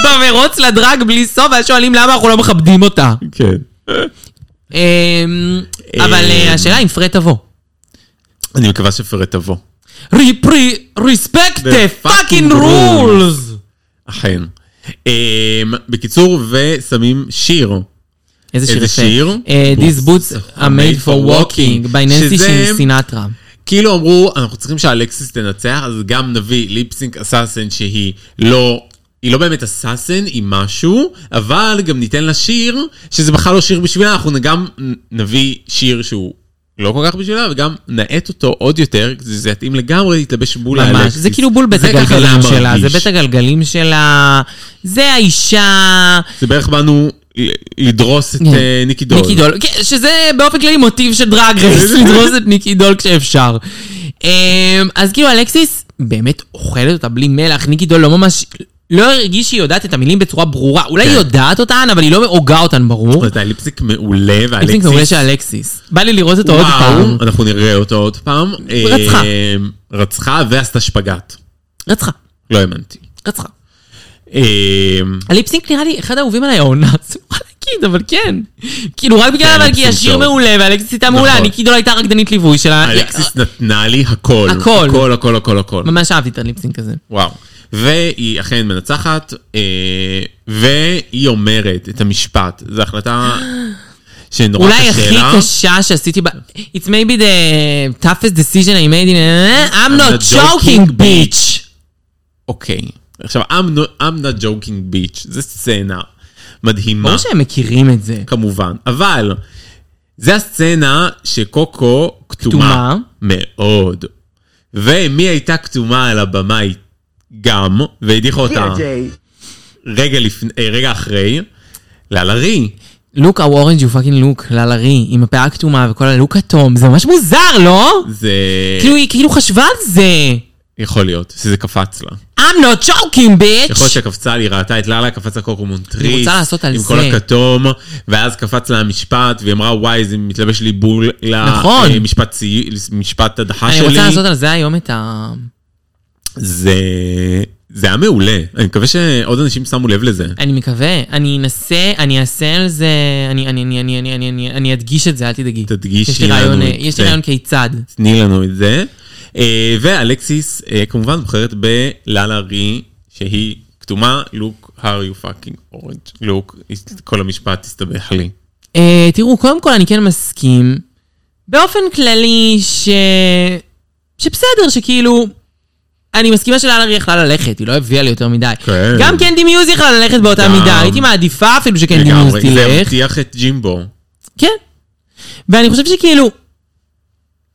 במרוץ לדרג בלי סוף, ואז שואלים למה אנחנו לא מכבדים אותה. כן. אה, אבל אה, השאלה אם פרד תבוא. אני מקווה שפרד תבוא. the fucking fucking rules. אכן. אמ, בקיצור, ושמים שיר. איזה שיר איזה. שיר? אה, These boots are made for walking, by ננסי סינטרה. כאילו אמרו, אנחנו צריכים שאלקסיס תנצח, אז גם נביא ליפסינק אסאסן שהיא לא... היא לא באמת אסאסן, היא משהו, אבל גם ניתן לה שיר, שזה בכלל לא שיר בשבילה, אנחנו גם נביא שיר שהוא לא כל כך בשבילה, וגם נאט אותו עוד יותר, שזה יתאים לגמרי להתלבש בול ממש, האלקסיס. זה כאילו בול בית זה הגלגלים זה שלה, זה. בית הגלגלים שלה, זה האישה, זה בערך באנו לדרוס את כן. אה, ניקי דול. ניקי דול, כן, שזה באופן כללי מוטיב של דרג רייס, *laughs* לדרוס את ניקי דול כשאפשר. אמ, אז כאילו אלכסיס באמת אוכלת אותה בלי מלח, ניקי דול לא ממש, לא הרגיש שהיא יודעת את המילים בצורה ברורה, אולי היא כן. יודעת אותן, אבל היא לא הוגה אותן ברור. זה ליפסיק מעולה, ואלקסיס... מעולה של אלכסיס. בא לי לראות אותו עוד פעם. אנחנו נראה אותו עוד פעם. רצחה. אה, רצחה ועשתה שפגאט. רצחה, לא האמנתי. רצחה. אה, הליפסינק נראה לי אחד האהובים עליי העונה, זה נורא להגיד, אבל כן. כאילו רק בגלל, אבל כי השיר. מעולה, ואלכסיס הייתה מעולה, נכון. ניקי דול הייתה רקדנית ליווי שלה. אלקסיס נתנה לי הכל. הכל. הכל, הכל, הכל, הכל. ממש אהבתי את הליפסינק הזה. וואו. והיא אכן מנצחת, אה, והיא אומרת את המשפט. זו החלטה *gasps* שנורא אולי קשה הכי לה. קשה שעשיתי ב... It's maybe the toughest decision I made in... I'm not joking, bitch! אוקיי. עכשיו, I'm not, I'm not joking bitch. זו סצנה מדהימה. ברור שהם מכירים את זה. כמובן, אבל זה הסצנה שקוקו כתומה כתומה. מאוד. ומי הייתה כתומה על הבמה היא גם, והדיחה אותה רגע, לפני, אה, רגע אחרי, לאלרי. לוק, how orange you fucking look, ללרי, עם הפאה הכתומה וכל הלוק התום, זה ממש מוזר, לא? זה כאילו, היא כאילו חשבה על זה. יכול להיות שזה קפץ לה. I'm not joking, bitch! יכול להיות שקפצה לי, ראתה את לאלה, קפץ לה קוקו מונטריס. היא רוצה לעשות על עם זה. כל הכתום, ואז קפץ לה המשפט, והיא אמרה, וואי, זה מתלבש לי בול נכון. למשפט צי- משפט הדחה אני שלי. רוצה לעשות על זה היום את ה... זה... זה היה מעולה. אני מקווה שעוד אנשים שמו לב לזה. אני מקווה, אני אנסה, אני אעשה על זה, אני, אני, אני, אני, אני, אני, אני, אני אדגיש את זה, אל תדאגי. תדגישי לנו את אה, יש זה. לי רעיון כיצד. תני לנו את זה. אה, ואלקסיס אה, כמובן בוחרת בלאלה רי, שהיא כתומה, לוק, how you fucking orange. לוק, כל המשפט הסתבך לי. אה, תראו, קודם כל אני כן מסכים, באופן כללי, ש... שבסדר, שכאילו... אני מסכימה שלאלרי יכלה ללכת, היא לא הביאה לי יותר מדי. כן. גם קנדי מיוז יכלה ללכת באותה גם. מידה, הייתי מעדיפה אפילו שקנדי מיוז לגמרי, זה תלך. מבטיח את ג'ימבו. כן. ואני חושב שכאילו,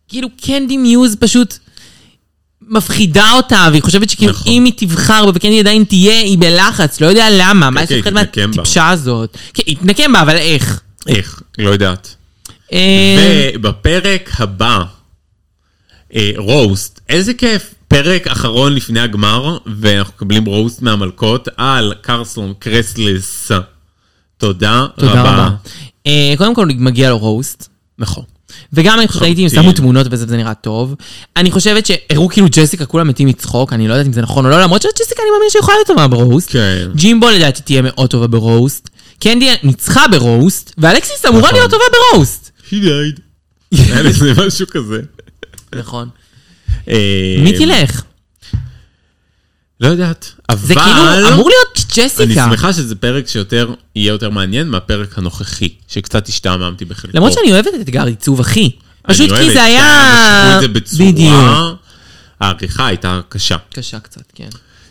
כאילו קנדי מיוז פשוט מפחידה אותה, והיא חושבת שכאילו נכון. אם היא תבחר בה וקנדי עדיין תהיה, היא בלחץ, לא יודע למה, מה יש כן, לפחד היא תתנקם בה. מהטיפשה הזאת? כן, היא תתנקם בה, אבל איך? איך? לא יודעת. אה, ובפרק הבא, אה, רוסט, איזה כיף, פרק אחרון לפני הגמר, ואנחנו מקבלים רוסט מהמלכות על קרסון קרסלס. תודה תודה רבה. רבה. אה, קודם כל, מגיע לו רוסט. נכון. וגם אני חושבת, הם לחלוטין. שמו תמונות וזה, וזה נראה טוב. אני חושבת שהראו כאילו ג'סיקה, כולם מתים מצחוק, אני לא יודעת אם זה נכון או לא, למרות שג'סיקה אני מאמין שיכולה להיות טובה ברוסט. כן. ג'ימבו לדעתי תהיה מאוד טובה ברוסט. קנדי ניצחה ברוסט, ואלכסיס אמורה נכון. להיות טובה ברוסט. He died. *laughs* היה לזה משהו כזה. נכון. אה, מי תלך? לא יודעת. אבל... זה כאילו אמור להיות אני ג'סיקה. שמחה שזה פרק שיותר, יהיה יותר מעניין מהפרק הנוכחי, שקצת השתעממתי בחלקו. למרות שאני אוהבת את אתגר עיצוב אחי. אני פשוט כי זה היה... בצורה... בדיוק. העריכה הייתה קשה. קשה קצת, כן.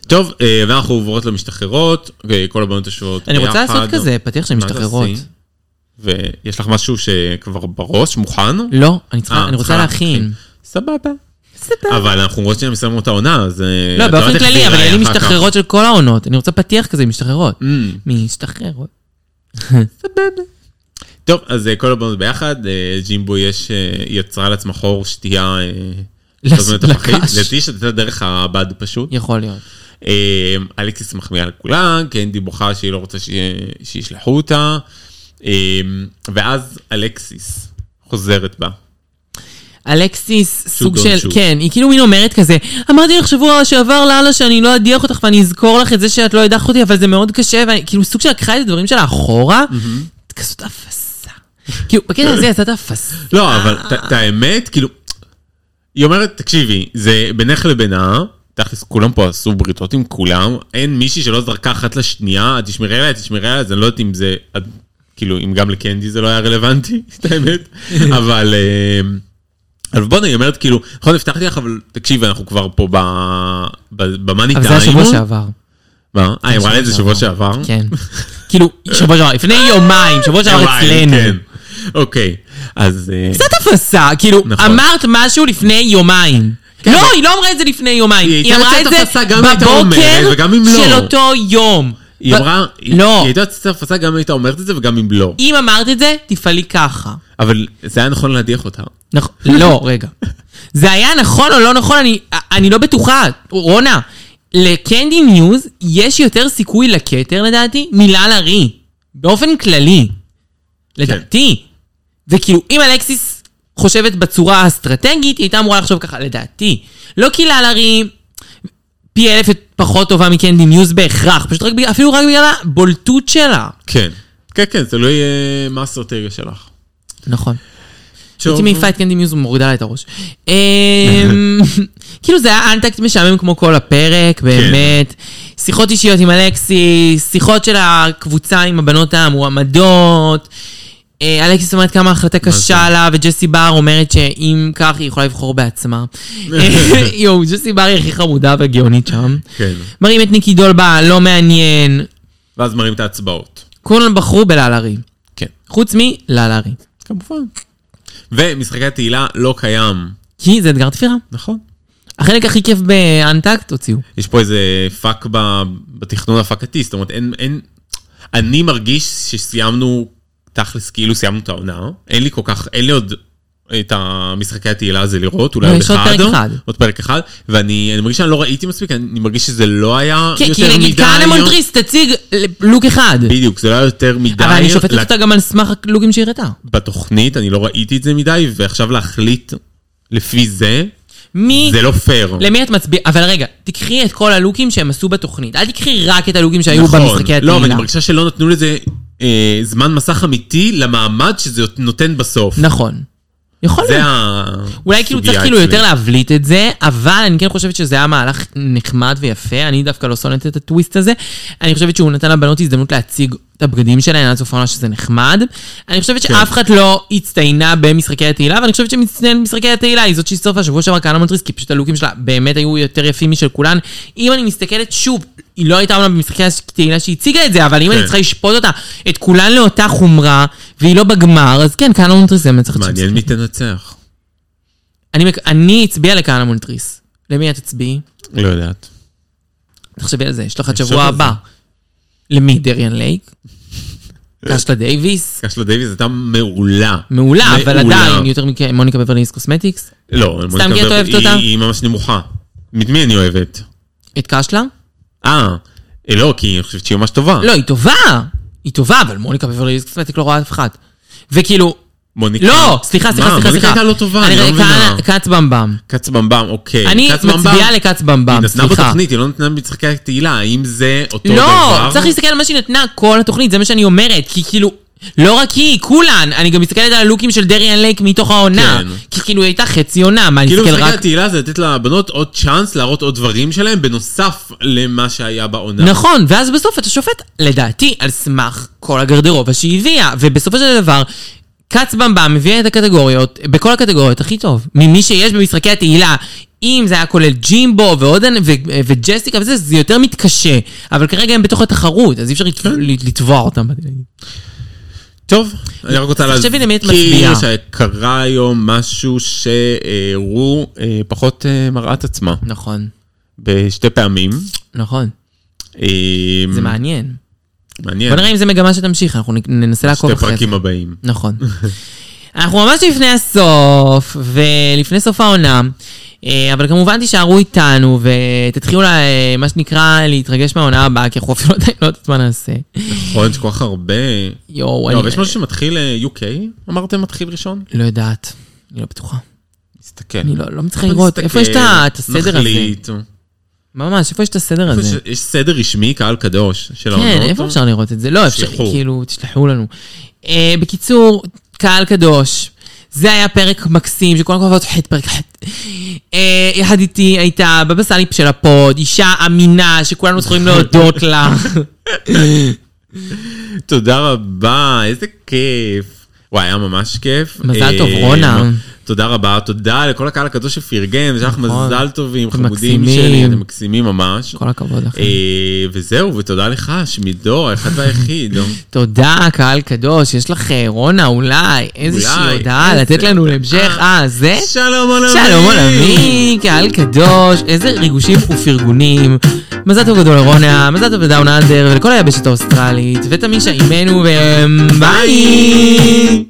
טוב, אה, ואנחנו עוברות למשתחררות, אה, כל הבנות יושבות אני ביחד. רוצה לעשות כזה פתיח של משתחררות. ויש לך משהו שכבר בראש, מוכן? לא, אני אה, אני רוצה צריכה להכין. סבבה. סבבה. אבל אנחנו רואות שהם יסיימו את העונה, אז... אה, לא, באופן כללי, אבל כך. משתחררות של כל העונות. אני רוצה פתיח כזה עם משתחררות. Mm, משתחררות. סבבה. טוב, אז אה, כל הבנות ביחד, אה, ג'ימבו יש, יצרה לעצמה חור שתייה... לקש. לדעתי שתצא דרך הבד פשוט. יכול להיות. אלכסיס מחמיאה לכולם, קנדי בוכה שהיא לא רוצה שישלחו אותה. ואז אלכסיס חוזרת בה. אלכסיס, סוג של, shoot. כן, היא כאילו מין אומרת כזה, אמרתי לך שבוע שעבר לאללה שאני לא אדיח אותך ואני אזכור לך את זה שאת לא הדחת אותי, אבל זה מאוד קשה, ואני כאילו סוג של לקחה את הדברים שלה אחורה, כזאת אפסה. כאילו, בקטע הזה יצאת אפסה. לא, אבל את- האמת, כאילו, היא אומרת, תקשיבי, זה בינך לבינה, תכלס כולם פה עשו בריתות עם כולם, אין מישהי שלא זרקה אחת לשנייה, תשמרי עליה, תשמרי עליה, אז אני לא יודעת אם זה, כאילו, אם גם לקנדי זה לא היה רלוונטי, *laughs* את האמת, *laughs* אבל... אה, אבל בוא'נה, היא אומרת כאילו, נכון, הבטחתי לך, אבל תקשיבי, אנחנו כבר פה במאני אבל טיים. זה השבוע שעבר. מה? אה, היא אמרה את זה שבוע שעבר? כן. כאילו, שבוע שעבר, לפני יומיים, שבוע שעבר אצלנו. כן. אוקיי, אז... אה, קצת אפסה, כאילו, נכון. אמרת משהו לפני יומיים. כן, לא, אבל- היא לא אמרה את זה לפני יומיים. היא אמרה את זה בבוקר לא. של אותו יום. היא ב- אמרה, לא. היא הייתה יוצאת הפצה גם אם הייתה אומרת את זה וגם אם לא. אם אמרת את זה, תפעלי ככה. אבל זה היה נכון להדיח אותה. נכון, לא, רגע. זה היה נכון או לא נכון, אני, אני לא בטוחה. רונה, לקנדי מיוז יש יותר סיכוי לכתר לדעתי מלאלה רי. באופן כללי. לדעתי. וכאילו, אם אלכסיס חושבת בצורה האסטרטגית, היא הייתה אמורה לחשוב ככה, לדעתי. לא כי לאלה רי פי אלף פחות טובה מקנדי מיוז בהכרח, פשוט רק בגלל, אפילו רק בגלל הבולטות שלה. כן. כן, כן, זה לא יהיה מה האסטרטגיה שלך. נכון. הייתי מעיפה את קנדי מיוז ומורידה לה את הראש. אמ, *laughs* כאילו זה היה אנטקט משעמם כמו כל הפרק, באמת. שיחות אישיות עם אלכסיס, שיחות של הקבוצה עם הבנות המועמדות. אה, אלכסיס אומרת כמה החלטה קשה לה, וג'סי בר אומרת שאם כך היא יכולה לבחור בעצמה. *laughs* *laughs* יואו, ג'סי בר היא הכי חמודה וגאונית שם. כן. מראים את ניקי דולבה, לא מעניין. ואז מראים את ההצבעות. כולם בחרו בלאלארי. כן. חוץ מלאלה רי. כמובן. ומשחקי התהילה לא קיים. כי זה אתגר תפירה. נכון. החלק הכי כיף ב Untucked הוציאו. יש פה איזה פאק בתכנון ההפקתי, זאת אומרת, אין, אין... אני מרגיש שסיימנו, תכלס, כאילו סיימנו את העונה. אין לי כל כך, אין לי עוד את המשחקי התהילה הזה לראות, אולי עוד יש עוד אחד. פרק אחד. עוד פרק אחד. ואני אני מרגיש שאני לא ראיתי מספיק, אני מרגיש שזה לא היה יותר כי מדי... נגיד כהנא מונטריס תציג לוק אחד. בדיוק, זה לא היה יותר מדי. אבל אני שופטת אותה גם על סמך הלוקים שהיא הראתה. בתוכנית, אני לא ראיתי את זה מדי, ועכשיו להחליט לפי זה, מי... זה לא פייר. למי את מצביעה? אבל רגע, תקחי את כל הלוקים שהם עשו בתוכנית. אל תקחי רק את הלוקים שהיו נכון. במשחקי לא, אבל אני התהילה. מרגישה שלא נתנו לזה אה, זמן מסך אמיתי למעמד שזה נותן בסוף. נכון. יכול זה להיות. הסוגיה אולי כאילו צריך כאילו יותר להבליט את זה, אבל אני כן חושבת שזה היה מהלך נחמד ויפה, אני דווקא לא שונאת את הטוויסט הזה. אני חושבת שהוא נתן לבנות הזדמנות להציג את הבגדים שלהן עד סוף העונה שזה נחמד. אני חושבת כן. שאף אחד לא הצטיינה במשחקי התהילה, ואני חושבת שמצטיין במשחקי התהילה היא זאת שהצטרפה שבוע שעבר כהנא מונטריס, כי פשוט הלוקים שלה באמת היו יותר יפים משל כולן. אם אני מסתכלת שוב, היא לא הייתה אומנם במשחקי התהילה שהיא הציגה את זה, אבל אם אני כן. צריכה לשפוט אותה, את כולן לאותה חומרה, והיא לא בגמר, אז כן, כהנא מונטריס זה להיות מעניין מי תנצח. אני, אצביע לכהנא מונטריס. למי את תצביעי? לא יודעת. תחשבי על זה, יש לך את שבוע זה. למי? דריאן לייק? קשלה דייוויס. קשלה דייוויס הייתה מעולה. מעולה, אבל עדיין יותר ממוניקה בברלי הילז cosmetics. לא, סתם כי את אוהבת אותה? היא ממש נמוכה. את מי אני אוהבת? את קשלה? אה, אה, לא, כי אני חושבת שהיא ממש טובה. לא, היא טובה. היא טובה, אבל מוניקה בברלי הילז cosmetics לא רואה אף אחד. וכאילו, מוניקה. לא, סליחה, סליחה, מה, סליחה, מוניקה סליחה. הייתה לא טובה, אני לא מבינה. כץ במבם. כץ במבם, אוקיי. אני מצביעה לכץ במבם, היא נתנה סליחה. בתוכנית, היא לא נתנה במשחקי התהילה, האם זה אותו דבר? לא, צריך להסתכל על מה שהיא נתנה כל התוכנית, זה מה שאני אומרת, כי כאילו... לא רק היא, כולן. אני גם מסתכלת על הלוקים של דריאן לייק מתוך העונה. כן. כי כאילו היא הייתה חצי עונה, מה, אני כאילו מסתכל משחקי רק... התהילה זה לתת לבנות עוד צ'אנס להראות עוד דברים שלהם, בנוסף למה שהיה בעונה. נכון, ואז בסוף אתה שופט, לדעתי, על סמך כל הגרדרובה שהיא הביאה, ובסופו של דבר, כץ במבם מביאה את הקטגוריות, בכל הקטגוריות הכי טוב, ממי שיש במשחקי התהילה. אם זה היה כולל ג'ימבו ועוד ו- וג'סיקה וזה, זה יותר מתקשה. אבל כרגע הם בתוך התחרות, אז אי אפשר כן. לת- לתבוע אותם. טוב, אני רק רוצה להזכיר. שקרה היום משהו שהראו אה, פחות אה, מראה את עצמה נכון, בשתי פעמים. נכון, אה, זה מעניין. מעניין. בוא נראה אם זה מגמה שתמשיך, אנחנו ננסה לעקוב שתי אחרי זה. פרקים הבאים. נכון. *laughs* אנחנו ממש לפני הסוף, ולפני סוף העונה, אה, אבל כמובן תישארו איתנו ותתחילו, לה- אה, מה שנקרא, להתרגש מהעונה הבאה, כי אנחנו אפילו לא יודעת מה נעשה. נכון, יש כל כך הרבה... יואו, לא, אני אבל יש משהו שמתחיל אה, UK? אמרתם מתחיל ראשון? לא יודעת, אני לא בטוחה. נסתכל. אני לא לא מצליחה לראות, איפה יש את הסדר הזה? נחליט. ממש, איפה יש את הסדר הזה? יש- יש סדר רשמי, קהל קדוש של כן, העונות? איפה אפשר לראות את זה? לא, אפשר. כאילו, תשלחו לנו. אה, בקיצור, קהל קדוש, זה היה פרק מקסים, כבר אוהבות חטא פרק חטא. אה, יחד איתי הייתה בבא סאלי של הפוד, אישה אמינה, שכולנו צריכים *laughs* להודות לה. תודה רבה, איזה כיף. וואי, היה ממש כיף. מזל טוב, אה, רונה. תודה רבה, תודה לכל הקהל הקדוש שפרגן, ושלח נכון. מזל טובים, חמודים. שלי, אתם מקסימים ממש. כל הכבוד לכם. אה, וזהו, ותודה לך, שמידור, האחד והיחיד. *laughs* תודה, קהל קדוש, יש לך, אה, רונה, אולי איזושהי הודעה לתת לנו להמשך, אה, זה? שלום עולמי. שלום עולמי, קהל קדוש, איזה ריגושים ופרגונים. מזל טוב גדול לרונה, מזל טוב לדאון אנדר ולכל היבשת האוסטרלית, ותמישה אימנו וביי!